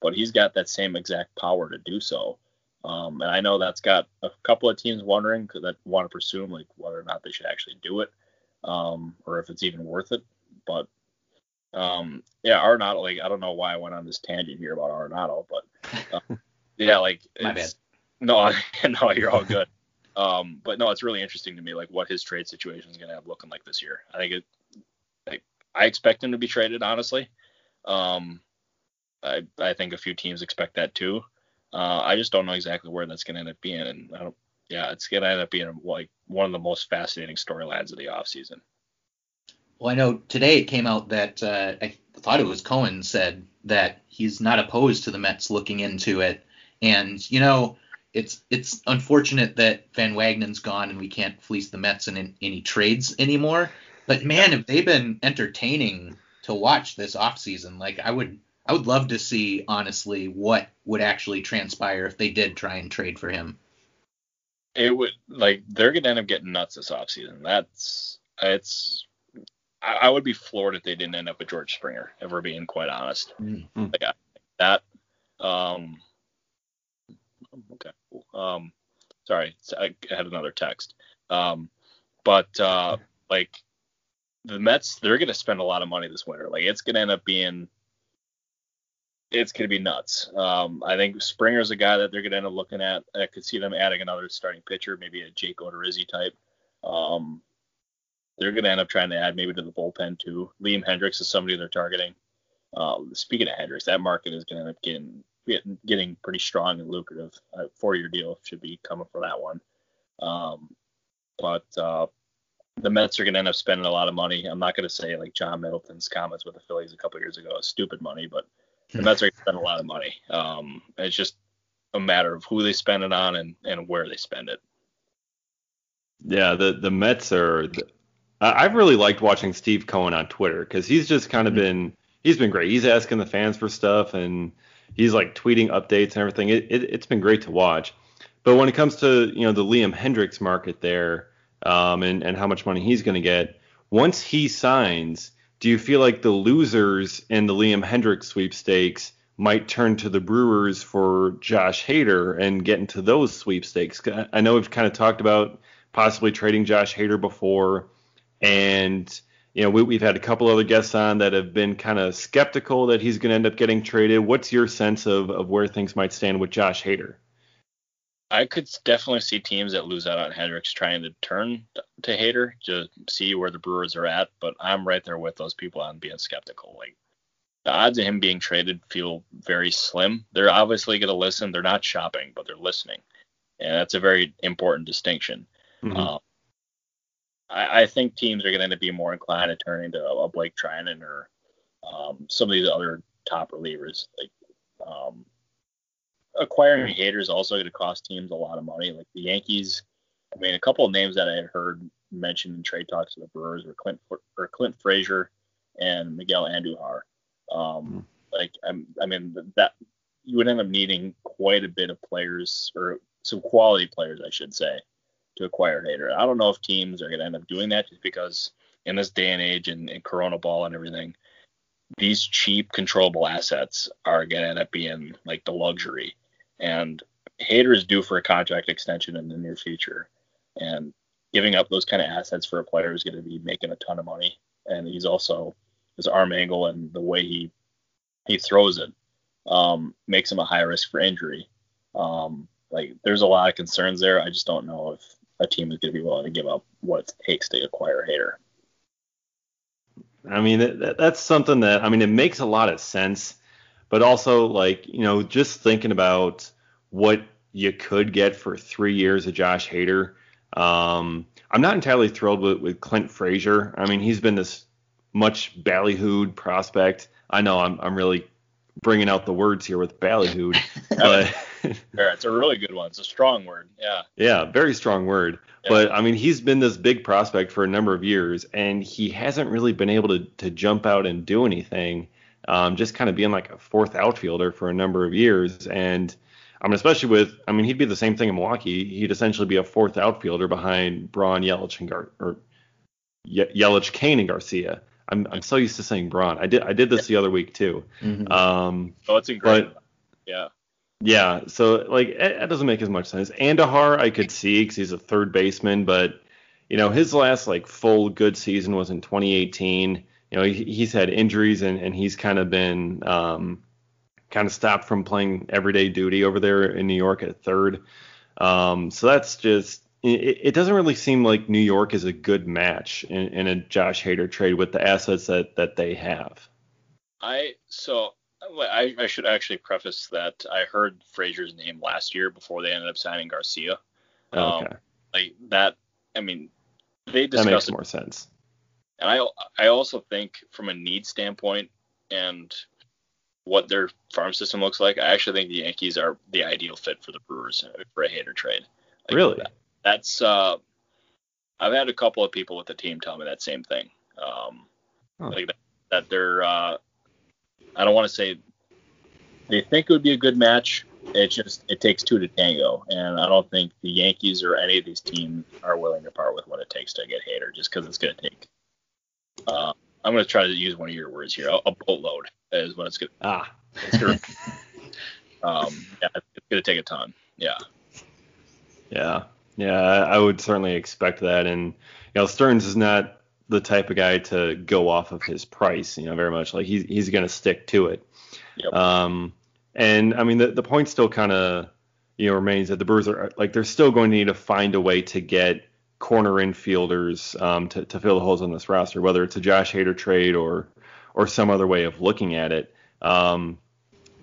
but he's got that same exact power to do so. Um, and I know that's got a couple of teams wondering that want to pursue him, like whether or not they should actually do it, um, or if it's even worth it. But um, yeah, Arenado, like I don't know why I went on this tangent here about Arenado, but uh, yeah, like my bad. No, no, you're all good. Um, but no, it's really interesting to me, like what his trade situation is going to have looking like this year. I think it, I expect him to be traded, honestly. Um, I I think a few teams expect that too. Uh, I just don't know exactly where that's going to end up being, and I don't. Yeah, it's to end up being like one of the most fascinating storylines of the offseason. Well, I know today it came out that uh, I thought it was Cohen said that he's not opposed to the Mets looking into it, and you know it's it's unfortunate that Van Wagenen's gone and we can't fleece the Mets in, in any trades anymore. But man, have they been entertaining to watch this offseason. Like I would I would love to see honestly what would actually transpire if they did try and trade for him. It would like they're gonna end up getting nuts this offseason. That's it's I, I would be floored if they didn't end up with George Springer, if we're being quite honest. Mm-hmm. Like I, that um okay um sorry I had another text um but uh like the Mets they're going to spend a lot of money this winter. Like it's going to end up being it's going to be nuts. Um, I think Springer's a guy that they're going to end up looking at. I could see them adding another starting pitcher, maybe a Jake Odorizzi type. Um, they're going to end up trying to add maybe to the bullpen too. Liam Hendriks is somebody they're targeting. Uh, speaking of Hendriks, that market is going to end up getting, getting getting pretty strong and lucrative. A four-year deal should be coming for that one. Um, but uh, the Mets are going to end up spending a lot of money. I'm not going to say like John Middleton's comments with the Phillies a couple years ago, stupid money, but the that's where you spend a lot of money. Um, it's just a matter of who they spend it on and, and where they spend it. Yeah, the the Mets are. The, I've really liked watching Steve Cohen on Twitter because he's just kind of mm-hmm. been he's been great. He's asking the fans for stuff and he's like tweeting updates and everything. It, it it's been great to watch. But when it comes to you know the Liam Hendriks market there um, and, and how much money he's going to get. Once he signs, do you feel like the losers in the Liam Hendriks sweepstakes might turn to the Brewers for Josh Hader and get into those sweepstakes? I know we've kind of talked about possibly trading Josh Hader before, and you know we, have had a couple other guests on that have been kind of skeptical that he's going to end up getting traded. What's your sense of, of where things might stand with Josh Hader? I could definitely see teams that lose out on Hendriks trying to turn to Hader to see where the Brewers are at, but I'm right there with those people on being skeptical. Like the odds of him being traded feel very slim. They're obviously going to listen. They're not shopping, but they're listening, and that's a very important distinction. Mm-hmm. Um, I, I, think teams are going to be more inclined to turn into a Blake Treinen or um, some of these other top relievers. Like um, acquiring Hader is also going to cost teams a lot of money. Like the Yankees, I mean, a couple of names that I had heard mentioned in trade talks to the Brewers were Clint or Clint Frazier and Miguel Andujar. Um, mm. Like I'm, I mean that you would end up needing quite a bit of players or some quality players, I should say, to acquire Hader. I don't know if teams are going to end up doing that just because in this day and age and, and Corona ball and everything, these cheap controllable assets are going to end up being like the luxury. And Hader is due for a contract extension in the near future. And giving up those kind of assets for a player who's going to be making a ton of money. And he's also his arm angle and the way he he throws it um, makes him a high risk for injury. Um, like there's a lot of concerns there. I just don't know if a team is going to be willing to give up what it takes to acquire Hader. I mean, that, that's something that I mean, it makes a lot of sense, but also like you know, just thinking about what you could get for three years of Josh Hader. Um, I'm not entirely thrilled with, with Clint Frazier. I mean, he's been this much ballyhooed prospect. I know I'm I'm really bringing out the words here with ballyhooed, but yeah, it's a really good one. It's a strong word. Yeah. Yeah, very strong word. Yeah. But I mean, he's been this big prospect for a number of years, and he hasn't really been able to to jump out and do anything. Um, just kind of being like a fourth outfielder for a number of years, and I mean, especially with, I mean, he'd be the same thing in Milwaukee. He'd essentially be a fourth outfielder behind Braun, Yelich, and Gar- or Ye- Yelich, Cain, and Garcia. I'm I'm so used to saying Braun. I did I did this yeah. the other week too. Mm-hmm. Um, oh, it's incredible. But, yeah. Yeah, so like it, doesn't make as much sense. Andujar I could see because he's a third baseman, but you know his last like full good season was in 2018. You know he, he's had injuries and, and he's kind of been um, kind of stopped from playing everyday duty over there in New York at third. Um, so that's just it, it, doesn't really seem like New York is a good match in, in a Josh Hader trade with the assets that that they have. I so I, I, should actually preface that I heard Frazier's name last year before they ended up signing Garcia. Oh, okay. Um, like that. I mean, they discussed that makes more sense. And I I also think from a need standpoint and what their farm system looks like, I actually think the Yankees are the ideal fit for the Brewers for a Hader trade. Like really? That, that's uh, I've had a couple of people with the team tell me that same thing. Um, oh. like that, that they're uh, I don't want to say they think it would be a good match. It just it takes two to tango, and I don't think the Yankees or any of these teams are willing to part with what it takes to get Hader, just because it's going to take. Uh, I'm going to try to use one of your words here. A, a boatload is what it's going. Ah. It's gonna, um, yeah, it's going to take a ton. Yeah. Yeah. Yeah, I would certainly expect that, and you know, Stearns is not the type of guy to go off of his price, you know, very much. Like he's he's going to stick to it. Yep. Um, and I mean, the the point still kind of you know remains that the Brewers are like they're still going to need to find a way to get corner infielders um, to to fill the holes on this roster, whether it's a Josh Hader trade or or some other way of looking at it. Um,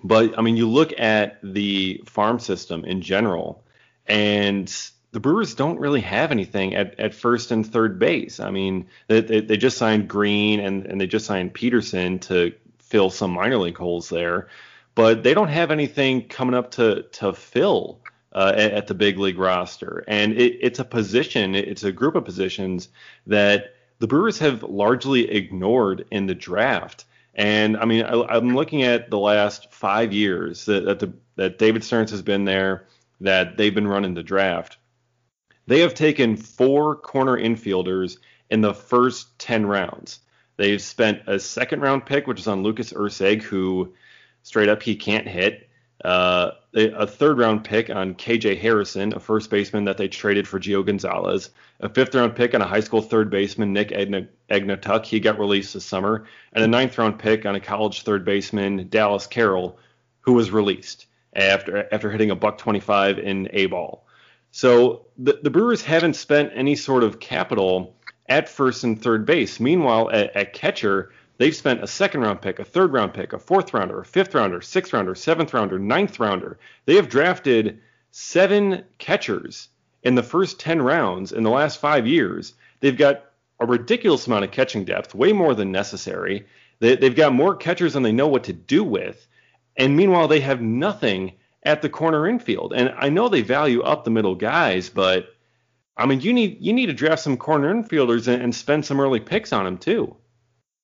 but I mean, you look at the farm system in general, and the Brewers don't really have anything at, at first and third base. I mean, they, they just signed Green and, and they just signed Peterson to fill some minor league holes there, but they don't have anything coming up to to fill uh, at, the big league roster. And it, it's a position, it's a group of positions that the Brewers have largely ignored in the draft. And I mean, I, am looking at the last five years that that, the, that David Stearns has been there, that they've been running the draft they have taken four corner infielders in the first 10 rounds. They've spent a second round pick, which is on Lucas Erceg, who straight up he can't hit. Uh, a third round pick on KJ Harrison, a first baseman that they traded for Gio Gonzalez. A fifth round pick on a high school third baseman, Nick Agnetuk. He got released this summer. And a ninth round pick on a college third baseman, Dallas Carroll, who was released. after after hitting a buck 25 in A ball. So the, the Brewers haven't spent any sort of capital at first and third base. Meanwhile, at, at catcher, they've spent a second round pick, a third round pick, a fourth rounder, a fifth rounder, sixth rounder, seventh rounder, ninth rounder. They have drafted seven catchers in the first 10 rounds in the last five years. They've got a ridiculous amount of catching depth, way more than necessary. They, they've got more catchers than they know what to do with. And meanwhile, they have nothing at the corner infield. And I know they value up the middle guys, but I mean, you need you need to draft some corner infielders and, and spend some early picks on them too.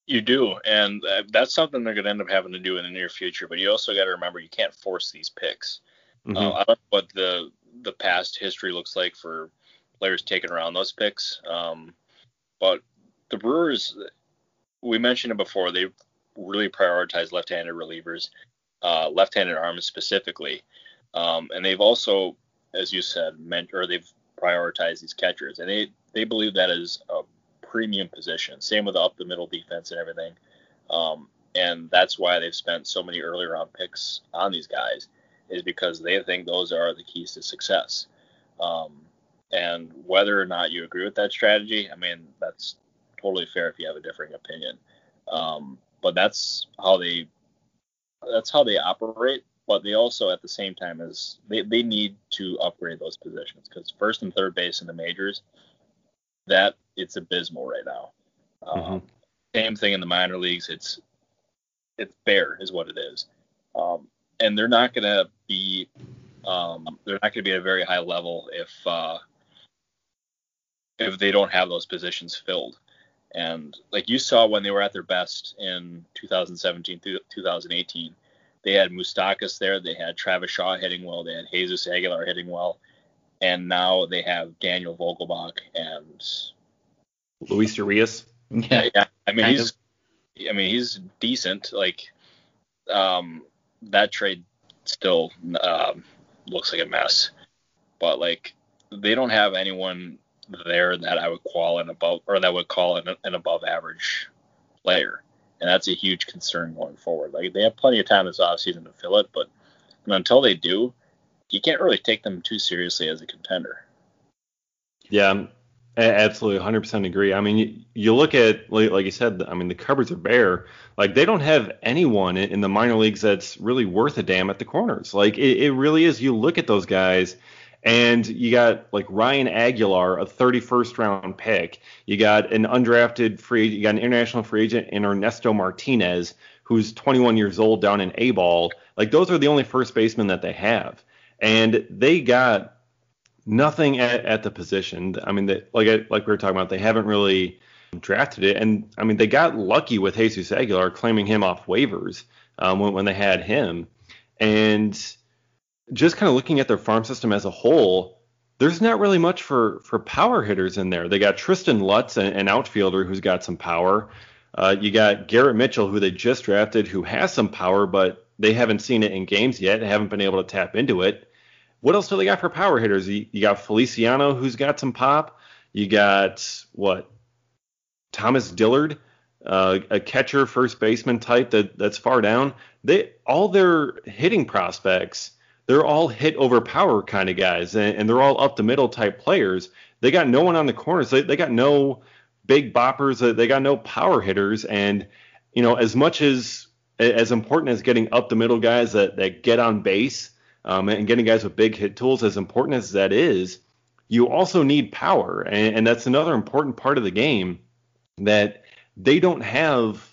You do, and uh, that's something they're going to end up having to do in the near future. But you also got to remember you can't force these picks. Mm-hmm. Uh, I don't know what the the past history looks like for players taking around those picks, um, but the Brewers, we mentioned it before, they really prioritize left-handed relievers uh, left-handed arms specifically, um, and they've also, as you said, meant or they've prioritized these catchers, and they they believe that is a premium position. Same with up the middle defense and everything, um, and that's why they've spent so many early round picks on these guys, is because they think those are the keys to success. Um, and whether or not you agree with that strategy, I mean, that's totally fair if you have a differing opinion. Um, but that's how they that's how they operate. But they also, at the same time, is they, they need to upgrade those positions because first and third base in the majors, that it's abysmal right now. Mm-hmm. Um, same thing in the minor leagues. It's it's bare is what it is, um, and they're not going to be um, they're not going to be at a very high level if uh, if they don't have those positions filled. And like you saw when they were at their best in 2017 through 2018, they had Moustakas there, they had Travis Shaw hitting well, they had Jesus Aguilar hitting well, and now they have Daniel Vogelbach and Luis Urias. Yeah, yeah. I mean he's, of. I mean he's decent. Like, um, that trade still um, looks like a mess, but like they don't have anyone there that I would call an above or that would call an, an above average player, and that's a huge concern going forward. Like they have plenty of time this offseason to fill it, but until they do, you can't really take them too seriously as a contender. Yeah, absolutely, 100% agree. I mean, you, you look at like, like, you said, I mean the cupboards are bare. Like they don't have anyone in, the minor leagues that's really worth a damn at the corners. Like it, it really is. You look at those guys and you got like Ryan Aguilar, a 31st round pick. You got an undrafted free, you got an international free agent in Ernesto Martinez, who's 21 years old down in A ball. Like those are the only first basemen that they have, and they got nothing at, at the position. I mean, they, like like we were talking about, they haven't really drafted it, and I mean they got lucky with Jesus Aguilar claiming him off waivers um, when, when they had him, and just kind of looking at their farm system as a whole, there's not really much for for power hitters in there. They got Tristen Lutz, an, an outfielder who's got some power. Uh, you got Garrett Mitchell, who they just drafted, who has some power, but they haven't seen it in games yet. Haven't been able to tap into it. What else do they got for power hitters? You, you got Feliciano, who's got some pop. You got what? Thomas Dillard, uh, a catcher, first baseman type that that's far down. They all their hitting prospects they're all hit over power kind of guys, and, and, they're all up the middle type players. They got no one on the corners. They, they got no big boppers. They got no power hitters. And you know, as much as as important as getting up the middle guys that that get on base um, and getting guys with big hit tools, as important as that is, you also need power, and, and that's another important part of the game that they don't have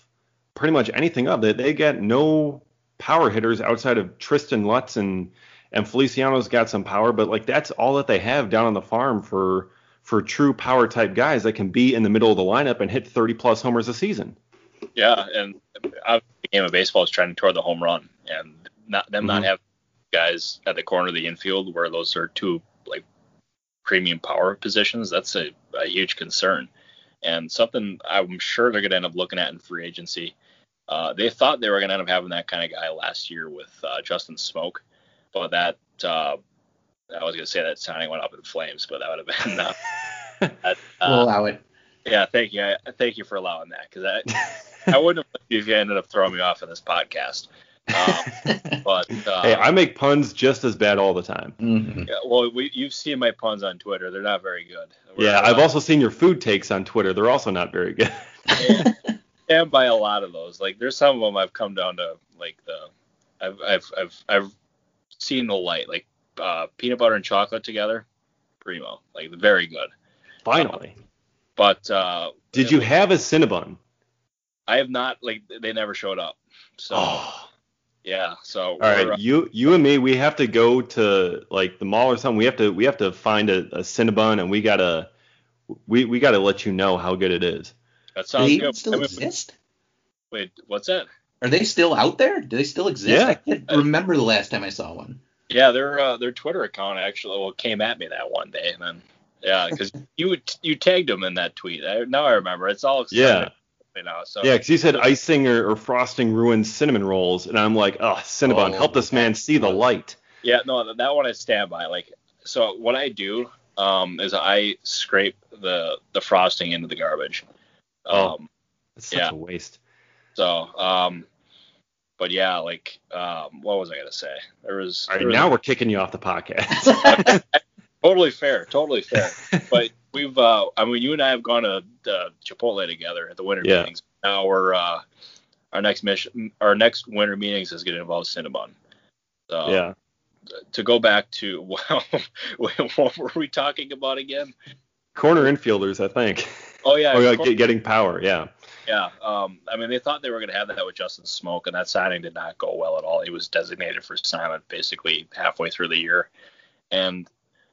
pretty much anything of. That they, they got no power hitters outside of Tristen Lutz and and Feliciano's got some power, but like that's all that they have down on the farm for for true power type guys that can be in the middle of the lineup and hit 30 plus homers a season. Yeah, and the game of baseball is trying to toward the home run, and not them mm-hmm. not have guys at the corner of the infield where those are two like premium power positions. That's a, a huge concern, and something I'm sure they're going to end up looking at in free agency. Uh, they thought they were going to end up having that kind of guy last year with uh, Justin Smoak, but that uh, I was going to say that signing went up in flames, but that would have been. Uh, that, we'll allow it. Yeah, thank you. I, thank you for allowing that because I, I wouldn't have if you ended up throwing me off in this podcast. Um, but uh, hey, I make puns just as bad all the time. Mhm. yeah, well, we, you've seen my puns on Twitter. They're not very good. We're, Yeah, I've uh, also seen your food takes on Twitter. They're also not very good. And by a lot of those. Like there's some of them I've come down to like the I've I've I've I've seen the light like uh, peanut butter and chocolate together, primo, like very good. Finally. But uh, Did you have a Cinnabon? I have not like they never showed up. So Oh. Yeah, so All right, we're, uh, you you and me, we have to go to like the mall or something. We have to we have to find a, a Cinnabon and we gotta we we gotta let you know how good it is. that sounds they good. still I mean, exist? wait, what's that? Are they still out there? Do they still exist? Yeah. I can't remember the last time I saw one. Yeah, their uh, their Twitter account actually well came at me that one day, and then yeah, because you you tagged them in that tweet. I, now I remember. It's all Yeah. You know. So Yeah, 'cause you said icing or, or frosting ruins cinnamon rolls, and I'm like, oh, Cinnabon, Oh, help this man see the light. Yeah, no, that- one I stand by. Like, so what I do um, is I scrape the the frosting into the garbage. Oh. Um, It's such Yeah. a waste. so, um, but yeah, like, um, what was I gonna say? There was, All right, there was- now we're kicking you off the podcast. totally fair, totally fair. but we've, uh, I mean, you and I have gone to uh, Chipotle together at the winter Yeah. meetings. Now we're uh, our next mission, our next winter meetings is going to involve Cinnabon. So, yeah. to go back to well, what were we talking about again? Corner infielders, I think. Oh yeah, oh, yeah, of course- get- getting power, yeah. yeah. Um, I mean, they thought they were going to have that with Justin Smoak, and that signing did not go well at all. He was designated for assignment basically halfway through the year, and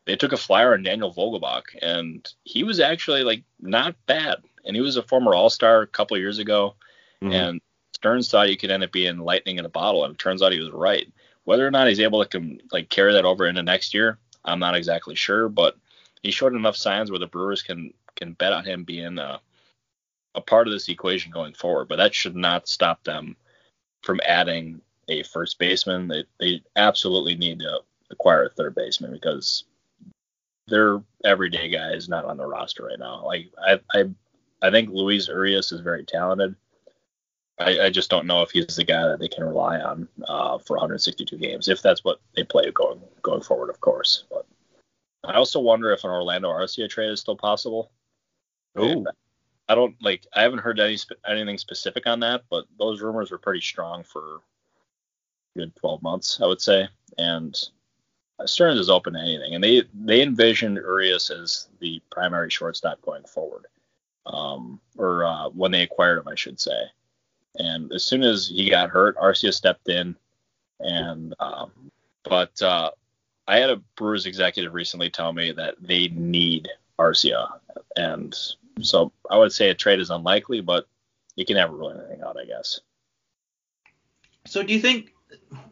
they took a flyer on Daniel Vogelbach, and he was actually like not bad, and he was a former All Star a couple years ago, Mhm. and Stearns thought he could end up being lightning in a bottle, and it turns out he was right. Whether or not he's able to com- like carry that over into next year, I'm not exactly sure, but he showed enough signs where the Brewers can can bet on him being a, a part of this equation going forward. But that should not stop them from adding a first baseman. They they absolutely need to acquire a third baseman because their everyday guy is not on the roster right now. Like I I I think Luis Urias is very talented. I, I just don't know if he's the guy that they can rely on uh, for 162 games, if that's what they play going going forward, of course. But I also wonder if an Orlando Arcia trade is still possible. Oh, I don't like. I haven't heard any anything specific on that, but those rumors were pretty strong for a good 12 months, I would say. And Stearns is open to anything, and they they envisioned Urias as the primary shortstop going forward, um, or uh, when they acquired him, I should say. And as soon as he got hurt, Arcia stepped in, and um, but uh, I had a Brewers executive recently tell me that they need Arcia, and so I would say a trade is unlikely, but you can never rule anything out, I guess. So do you think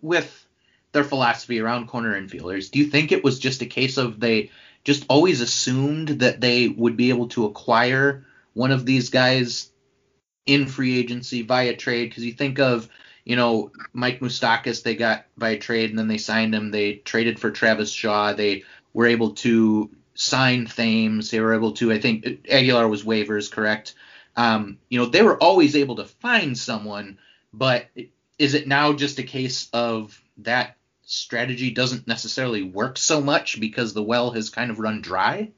with their philosophy around corner infielders, do you think it was just a case of they just always assumed that they would be able to acquire one of these guys in free agency via trade? Because you think of, you know, Mike Moustakas, they got via trade and then they signed him. They traded for Travis Shaw. They were able to sign Thames. They were able to, I think Aguilar was waivers, correct? Um, you know, they were always able to find someone, but is it now just a case of that strategy doesn't necessarily work so much because the well has kind of run dry?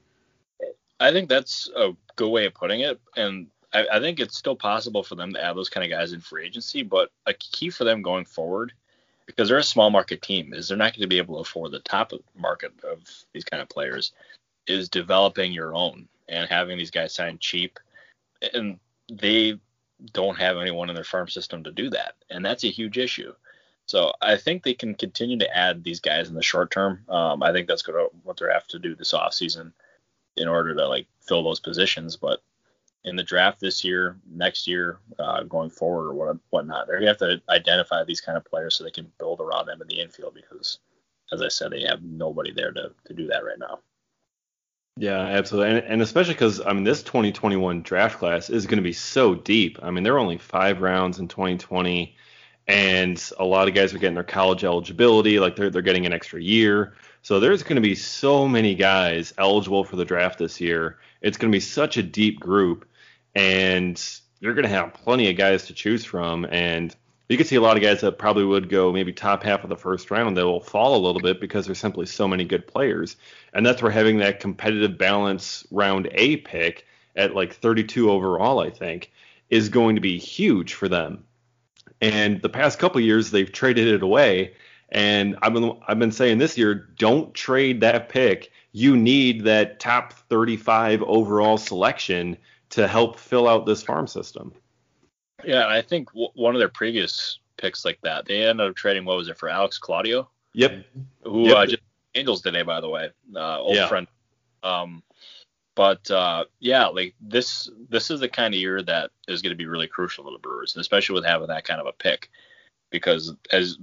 I think that's a good way of putting it, and I, I think it's still possible for them to add those kind of guys in free agency. But a key for them going forward, because they're a small market team, is they're not going to be able to afford the top of market of these kind of players. Is developing your own and having these guys sign cheap, and they don't have anyone in their farm system to do that, and that's a huge issue. So I think they can continue to add these guys in the short term. Um, I think that's going to what they have to do this offseason in order to like fill those positions. But in the draft this year, next year, uh, going forward or what whatnot, they're gonna have to identify these kind of players so they can build around them in the infield because, as I said, they have nobody there to, to do that right now. Yeah, absolutely, and, and especially because I mean this 2021 draft class is going to be so deep. I mean there are only five rounds in 2020, and a lot of guys are getting their college eligibility, like they're they're getting an extra year. So there's going to be so many guys eligible for the draft this year. It's going to be such a deep group, and you're going to have plenty of guys to choose from. And you could see a lot of guys that probably would go maybe top half of the first round that will fall a little bit because there's simply so many good players. And that's where having that competitive balance round A pick at like 32 overall, I think, is going to be huge for them. And the past couple years, they've traded it away. And I've been I've been saying this year, don't trade that pick. You need that top 35 overall selection to help fill out this farm system. Yeah, I think w- one of their previous picks like that, they ended up trading what was it for Alex Claudio? Yep. Who Yep. Uh, just Angels today, by the way, uh, old Yeah. friend. Um, but uh, yeah, like this, this is the kind of year that is going to be really crucial to the Brewers, and especially with having that kind of a pick, because as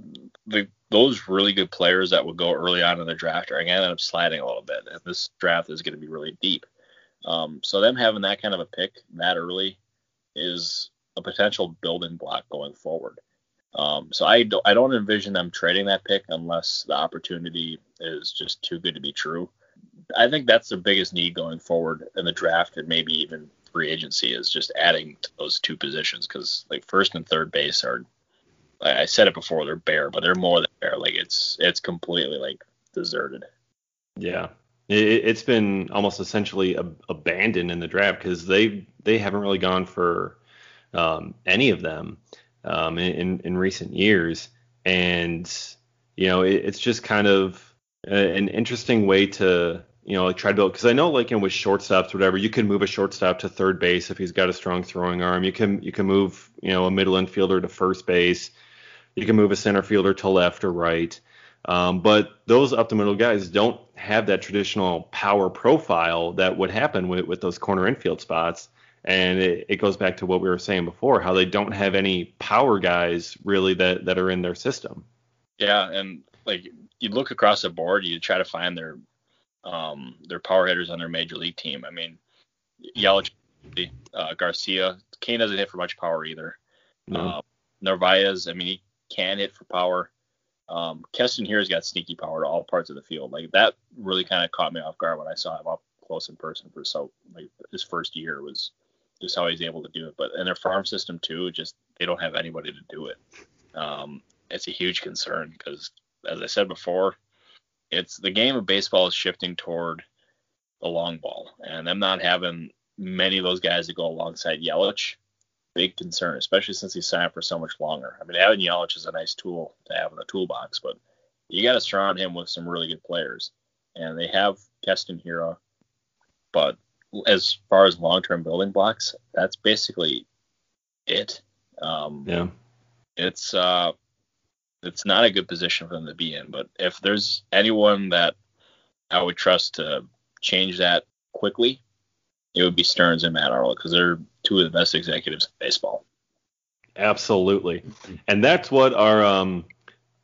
the those really good players that will go early on in the draft are going to end up sliding a little bit, and this draft is going to be really deep. Um, so them having that kind of a pick that early is a potential building block going forward. Um, so I don't, I don't envision them trading that pick unless the opportunity is just too good to be true. I think that's the biggest need going forward in the draft and maybe even free agency is just adding to those two positions because like first and third base are I I said it before they're bare, but they're more than bare. Like it's it's completely like deserted. Yeah, it, it's been almost essentially ab- abandoned in the draft because they they haven't really gone for um, any of them um, in, in in recent years, and you know it, it's just kind of an interesting way to you know like try to build because I know like know with shortstops whatever you can move a shortstop to third base if he's got a strong throwing arm you can you can move you know a middle infielder to first base you can move a center fielder to left or right. Um, but those up the middle guys don't have that traditional power profile that would happen with, with those corner infield spots. And it, it goes back to what we were saying before, how they don't have any power guys really that, that are in their system. Yeah, and like you look across the board, you try to find their um their power hitters on their major league team. I mean, Yelich, uh, Garcia, Cain doesn't hit for much power either. Know? Uh, Narvaez, I mean, he can hit for power. Um, Keston Hiura's got sneaky power to all parts of the field. Like that really kind of caught me off guard when I saw him up close in person for so like his first year was just how he's able to do it. But in their farm system too, just they don't have anybody to do it. Um, it's a huge concern because, as I said before, it's the game of baseball is shifting toward the long ball, and them not having many of those guys that go alongside Yelich big concern, especially since he signed for so much longer. I mean, having Yelich is a nice tool to have in the toolbox, but you got to surround him with some really good players. And they have Keston Hiura, but as far as long-term building blocks, that's basically it. Um, yeah. It's uh, it's not a good position for them to be in. But if there's anyone that I would trust to change that quickly, it would be Stearns and Matt Arnold because they're two of the best executives in baseball. Absolutely. And that's what our um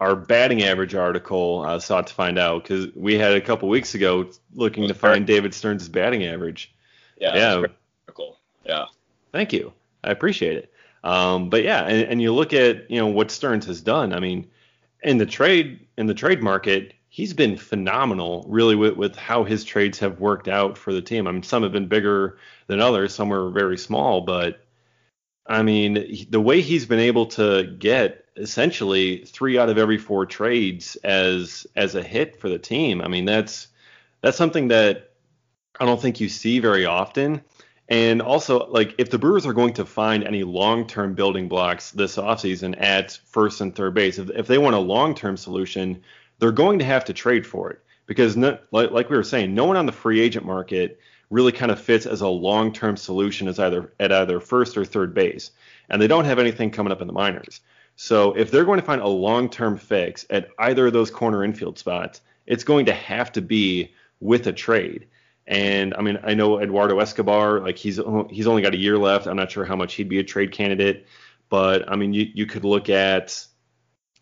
our batting average article uh, sought to find out because we had a couple weeks ago looking to find David Stearns' batting average. Yeah. Yeah. Cool. Yeah. Thank you. I appreciate it. Um, but yeah, and, and you look at you know what Stearns has done. I mean, in the trade in the trade market, he's been phenomenal, really, with, with how his trades have worked out for the team. I mean, some have been bigger than others, some were very small, but I mean, the way he's been able to get essentially three out of every four trades as as a hit for the team. I mean, that's that's something that I don't think you see very often. And also, like, if the Brewers are going to find any long-term building blocks this offseason at first and third base, if, if they want a long-term solution, they're going to have to trade for it because, no, like, like we were saying, no one on the free agent market really kind of fits as a long-term solution as either at either first or third base, and they don't have anything coming up in the minors. So if they're going to find a long-term fix at either of those corner infield spots, it's going to have to be with a trade. And I mean, I know Eduardo Escobar, like he's he's only got a year left. I'm not sure how much he'd be a trade candidate, but I mean, you you could look at,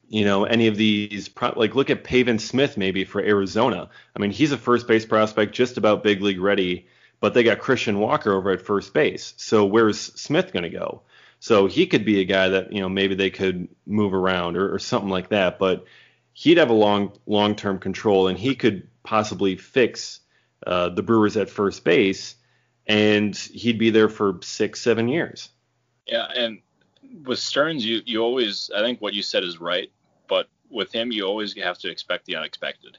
you know, any of these like look at Pavin Smith maybe for Arizona. I mean, he's a first base prospect, just about big league ready, but they got Christian Walker over at first base. So where's Smith going to go? So he could be a guy that you know maybe they could move around or, or something like that, but he'd have a long long term control and he could possibly fix uh, the Brewers at first base, and he'd be there for six, seven years. Yeah, and with Stearns, you you always I think what you said is right, but with him you always have to expect the unexpected.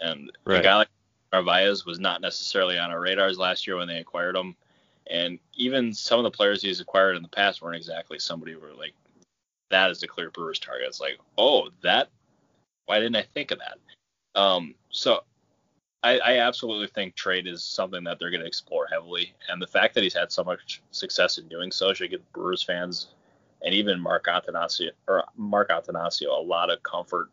And right. a guy like Narvaez was not necessarily on our radars last year when they acquired him, and even some of the players he's acquired in the past weren't exactly somebody who were like that is the clear Brewers target. It's like, oh, that why didn't I think of that? Um, so I, I, absolutely think trade is something that they're going to explore heavily, and the fact that he's had so much success in doing so should give Brewers fans and even Mark Attanasio or Mark Attanasio a lot of comfort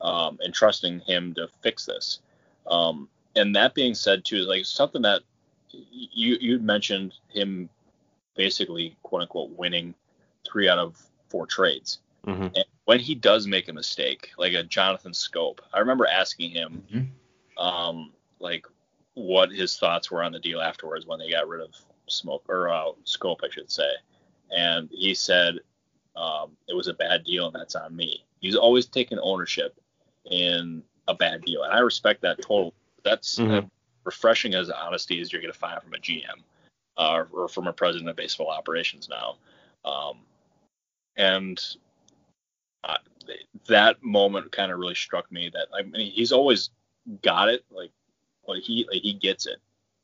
um, in trusting him to fix this. Um, and that being said, too, is like something that you you mentioned him basically quote unquote winning three out of four trades. Mm-hmm. And when he does make a mistake, like a Jonathan Schoop, I remember asking him, mm-hmm. Um, like, what his thoughts were on the deal afterwards when they got rid of Smoak or uh, Schoop, I should say, and he said um, it was a bad deal and that's on me. He's always taken ownership in a bad deal, and I respect that total. That's mm-hmm. refreshing as honesty as you're going to find from a GM uh, or from a president of baseball operations now. Um, and uh, that moment kind of really struck me that I mean he's always got it like like he like he gets it.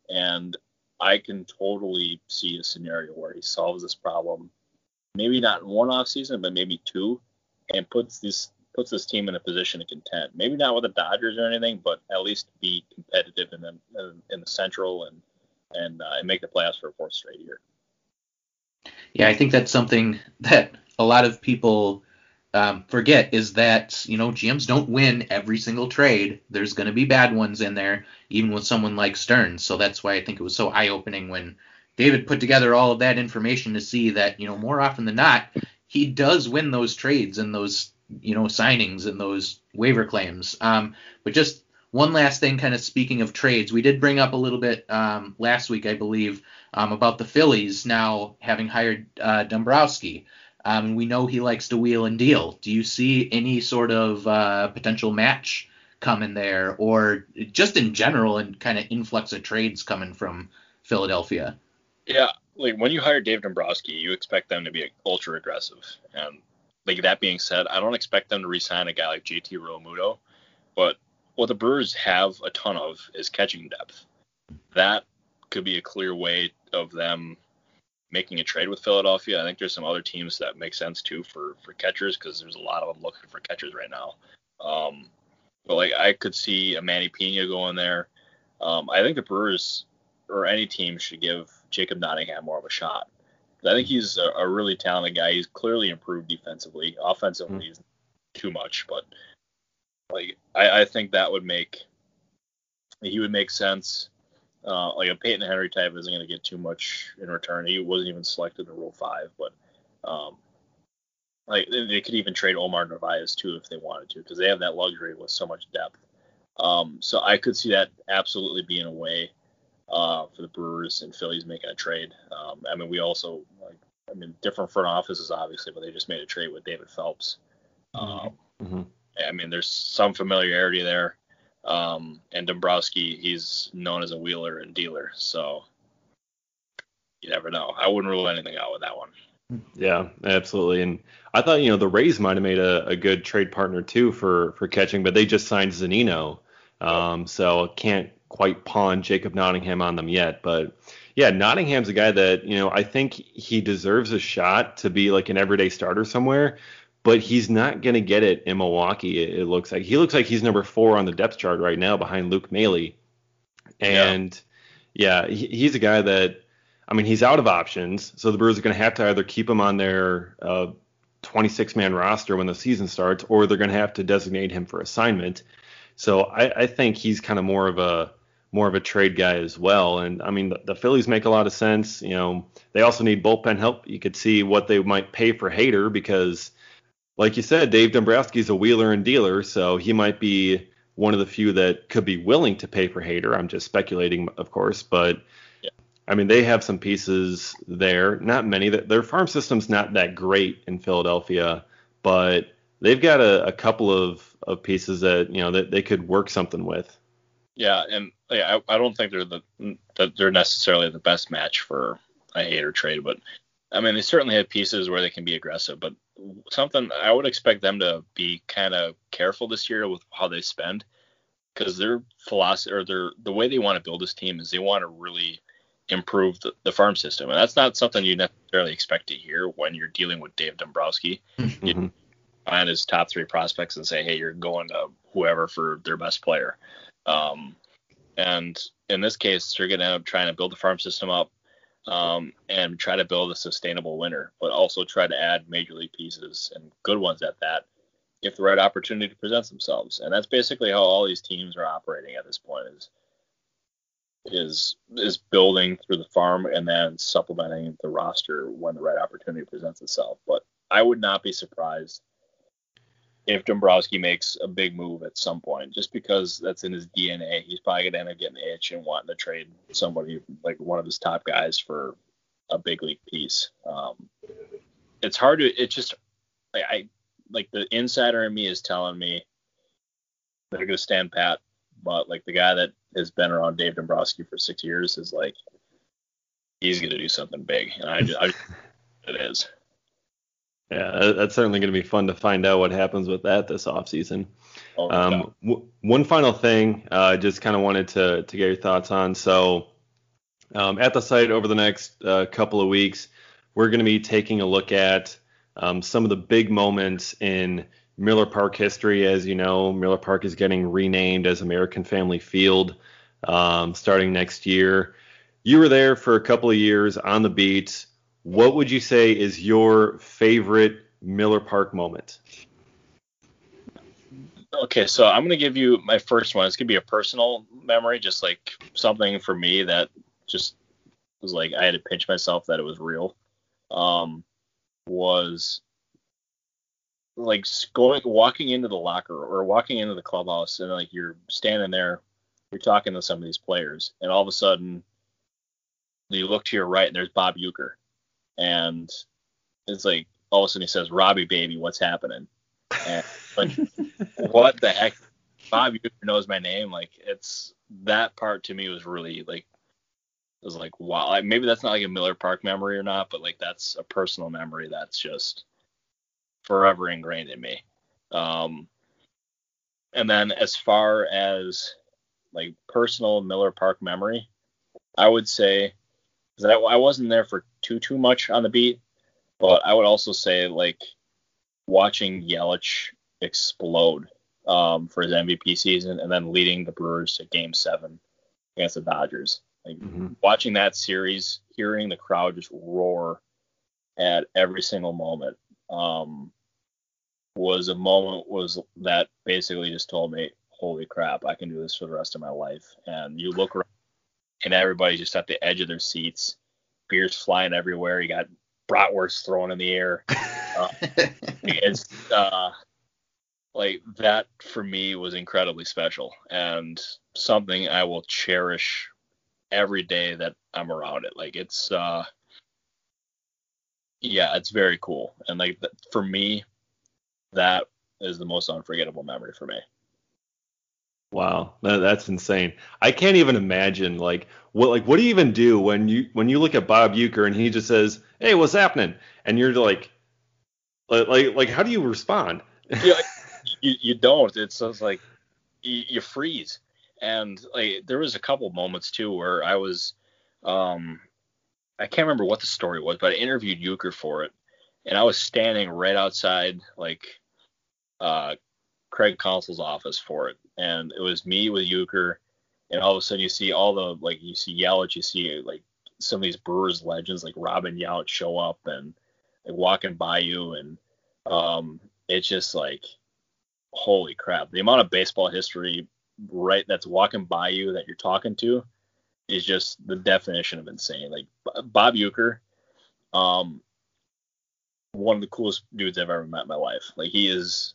And I can totally see a scenario where he solves this problem. Maybe not in one off season but maybe two and puts this puts this team in a position to contend. Maybe not with the Dodgers or anything but at least be competitive in the in the central and and, uh, and make the playoffs for a fourth straight year. Yeah I think that's something that a lot of people um, forget is that you know GMs don't win every single trade. There's going to be bad ones in there, even with someone like Stearns. So that's why I think it was so eye-opening when David put together all of that information to see that you know more often than not he does win those trades and those you know signings and those waiver claims. Um, but just one last thing, kind of speaking of trades, we did bring up a little bit um, last week, I believe, um, about the Phillies now having hired uh, Dombrowski. Um, we know he likes to wheel and deal. Do you see any sort of uh, potential match coming there, or just in general, and kind of influx of trades coming from Philadelphia? Yeah, like when you hire Dave Dombrowski, you expect them to be ultra aggressive. And like that being said, I don't expect them to re-sign a guy like JT Realmuto, but what the Brewers have a ton of is catching depth. That could be a clear way of them making a trade with Philadelphia. I think there's some other teams that make sense too for for catchers because there's a lot of them looking for catchers right now. Um, but like I could see a Manny Piña going there. Um, I think the Brewers or any team should give Jacob Nottingham more of a shot. I think he's a, a really talented guy. He's clearly improved defensively. Offensively, mm-hmm. he's too much, but like I, I think that would make he would make sense. Uh, like a Payton Henry type isn't going to get too much in return. He wasn't even selected in Rule Five, but um, like they could even trade Omar Narvaez too if they wanted to, because they have that luxury with so much depth. Um, so I could see that absolutely being a way uh, for the Brewers and Phillies making a trade. Um, I mean, we also like, I mean, different front offices obviously, but they just made a trade with David Phelps. Um, mm-hmm. I mean, there's some familiarity there. Um, and Dombrowski, he's known as a wheeler and dealer, so you never know. I wouldn't rule anything out with that one. Yeah, absolutely. And I thought you know the Rays might have made a, a good trade partner too for for catching, but they just signed Zunino, um, so can't quite pawn Jacob Nottingham on them yet. But yeah, Nottingham's a guy that you know I think he deserves a shot to be like an everyday starter somewhere but he's not going to get it in Milwaukee. It, it, looks like he looks like he's number four on the depth chart right now behind Luke Maile. And yeah, yeah he, he's a guy that I mean he's out of options, so the Brewers are going to have to either keep him on their uh, 26 man roster when the season starts, or they're going to have to designate him for assignment. So I, I think he's kind of more of a more of a trade guy as well. And I mean, the, the, Phillies make a lot of sense. You know, they also need bullpen help. You could see what they might pay for Hader because like you said, Dave Dombrowski's a wheeler and dealer, so he might be one of the few that could be willing to pay for Hader. I'm just speculating, of course, but yeah. I mean they have some pieces there. Not many. That their farm system's not that great in Philadelphia, but they've got a, a couple of, of pieces that you know that they could work something with. Yeah, and yeah, I, I don't think they're the that they're necessarily the best match for a Hader trade, but I mean, they certainly have pieces where they can be aggressive, but something I would expect them to be kind of careful this year with how they spend because their philosophy or their the way they want to build this team is they want to really improve the, the farm system, and that's not something you necessarily expect to hear when you're dealing with Dave Dombrowski. Mm-hmm. You find his top three prospects and say, "Hey, you're going to whoever for their best player." Um, and in this case, they're going to end up trying to build the farm system up um, and try to build a sustainable winner, but also try to add major league pieces and good ones at that if the right opportunity presents themselves. And that's basically how all these teams are operating at this point is is is building through the farm and then supplementing the roster when the right opportunity presents itself. But I would not be surprised if Dombrowski makes a big move at some point, just because that's in his DNA. He's probably gonna end up getting the itch and wanting to trade somebody like one of his top guys for a big league piece. Um, it's hard to. It just I, I like the insider in me is telling me they're gonna stand pat, but like the guy that has been around Dave Dombrowski for six years is like he's gonna do something big, and I, I it is. Yeah, that's certainly going to be fun to find out what happens with that this offseason. Oh, um, w- one final thing, I uh, just kind of wanted to, to get your thoughts on. So, um, at the site over the next uh, couple of weeks, we're going to be taking a look at um, some of the big moments in Miller Park history. As you know, Miller Park is getting renamed as American Family Field um, starting next year. You were there for a couple of years on the beat what would you say is your favorite Miller Park moment? Okay, so I'm gonna give you my first one. It's gonna be a personal memory, just like something for me that just was like I had to pinch myself that it was real. Um, was like going walking into the locker or walking into the clubhouse and like you're standing there, you're talking to some of these players, and all of a sudden you look to your right and there's Bob Uecker and it's like all of a sudden he says, "Robbie, baby, what's happening?" And like, what the heck? Bob you knows my name. Like, it's that part to me was really like, it was like, wow. Like, maybe that's not like a Miller Park memory or not, but like that's a personal memory that's just forever ingrained in me. Um, and then as far as like personal Miller Park memory, I would say because I, I wasn't there for too too much on the beat, but I would also say like watching Yelich explode um, for his MVP season and then leading the Brewers to Game Seven against the Dodgers. Like mm-hmm. watching that series, hearing the crowd just roar at every single moment um, was a moment was that basically just told me, holy crap, I can do this for the rest of my life. And you look around and everybody's just at the edge of their seats, beers flying everywhere. You got bratwurst thrown in the air. Uh, it's uh, like that for me was incredibly special and something I will cherish every day that I'm around it. Like it's uh, yeah, it's very cool. And like for me, that is the most unforgettable memory for me. Wow, that, that's insane. I can't even imagine like what like what do you even do when you when you look at Bob Uecker and he just says, "Hey, what's happening?" and you're like, like like, how do you respond? yeah, you you don't. It's just like you, you freeze. And like there was a couple moments too where I was, um, I can't remember what the story was, but I interviewed Uecker for it, and I was standing right outside like uh Craig Counsell's office for it, and it was me with Uecker, and all of a sudden you see all the like you see Yelich, you see like some of these Brewers legends like Robin Yount show up and like walking by you, and um, it's just like holy crap, the amount of baseball history right that's walking by you that you're talking to is just the definition of insane. Like Bob Uecker, um, one of the coolest dudes I've ever met in my life. Like he is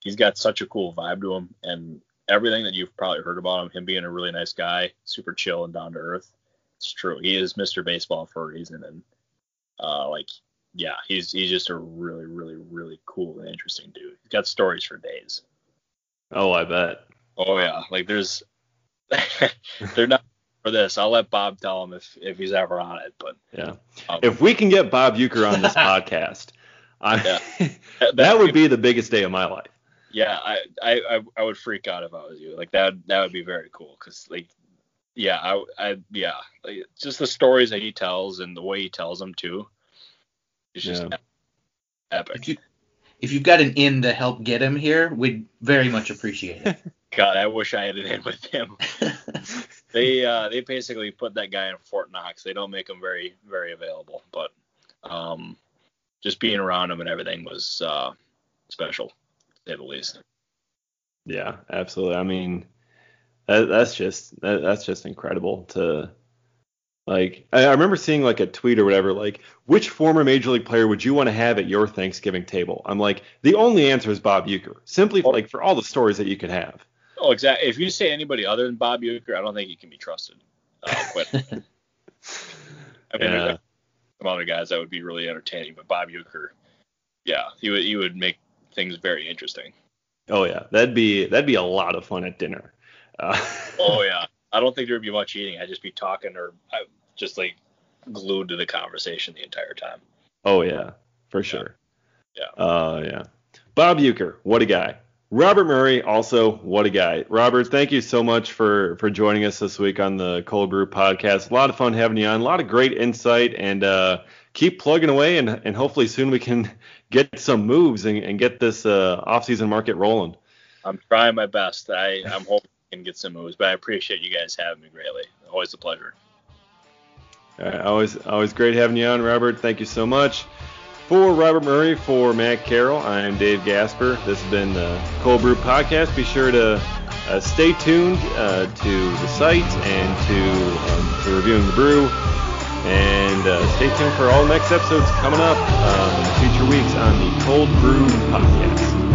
he's got such a cool vibe to him, and everything that you've probably heard about him, him being a really nice guy, super chill and down to earth. It's true. He is Mr. Baseball for a reason, and uh, like, yeah, he's he's just a really, really, really cool and interesting dude. He's got stories for days. Oh, I bet. Oh yeah, like there's they're not for this. I'll let Bob tell him if if he's ever on it. But Yeah. um, If we can get Bob Uecker on this podcast, I, Yeah. that would be the biggest day of my life. Yeah, I, I I I would freak out if I was you. Like that that would be very cool because like yeah I I yeah like, just the stories that he tells and the way he tells them too. It's just Yeah. epic. If you if you've got an in to help get him here, we'd very much appreciate it. God, I wish I had an in with him. They uh they basically put that guy in Fort Knox. They don't make him very very available, but um just being around him and everything was uh special, to say the least. Yeah, absolutely. I mean, that, that's just that, that's just incredible to like. I, I remember seeing like a tweet or whatever, like which former major league player would you want to have at your Thanksgiving table? I'm like, the only answer is Bob Uecker, simply like for all the stories that you could have. Oh, exactly. If you say anybody other than Bob Uecker, I don't think he can be trusted. Uh, quite. I mean, Yeah. some other guys that would be really entertaining, but Bob Uecker, yeah, he would he would make things very interesting. Oh yeah, that'd be that'd be a lot of fun at dinner. Uh, Oh yeah, I don't think there'd be much eating. I'd just be talking or I, just like glued to the conversation the entire time. Oh yeah, for sure. Yeah. Uh yeah. Bob Uecker, what a guy. Robert Murray, also what a guy. Robert, thank you so much for for joining us this week on the Cold Brew podcast. A lot of fun having you on. A lot of great insight, and uh, keep plugging away, and and hopefully soon we can get some moves and, and get this uh, off-season market rolling. I'm trying my best. I I'm hoping I can get some moves, but I appreciate you guys having me greatly. Always a pleasure. All right, always always great having you on, Robert. Thank you so much. For Robert Murray, for Matt Carroll, I'm Dave Gasper. This has been the Cold Brew Podcast. Be sure to uh, stay tuned uh, to the site and to, um, to reviewing the brew. And uh, stay tuned for all next episodes coming up um, in future weeks on the Cold Brew Podcast.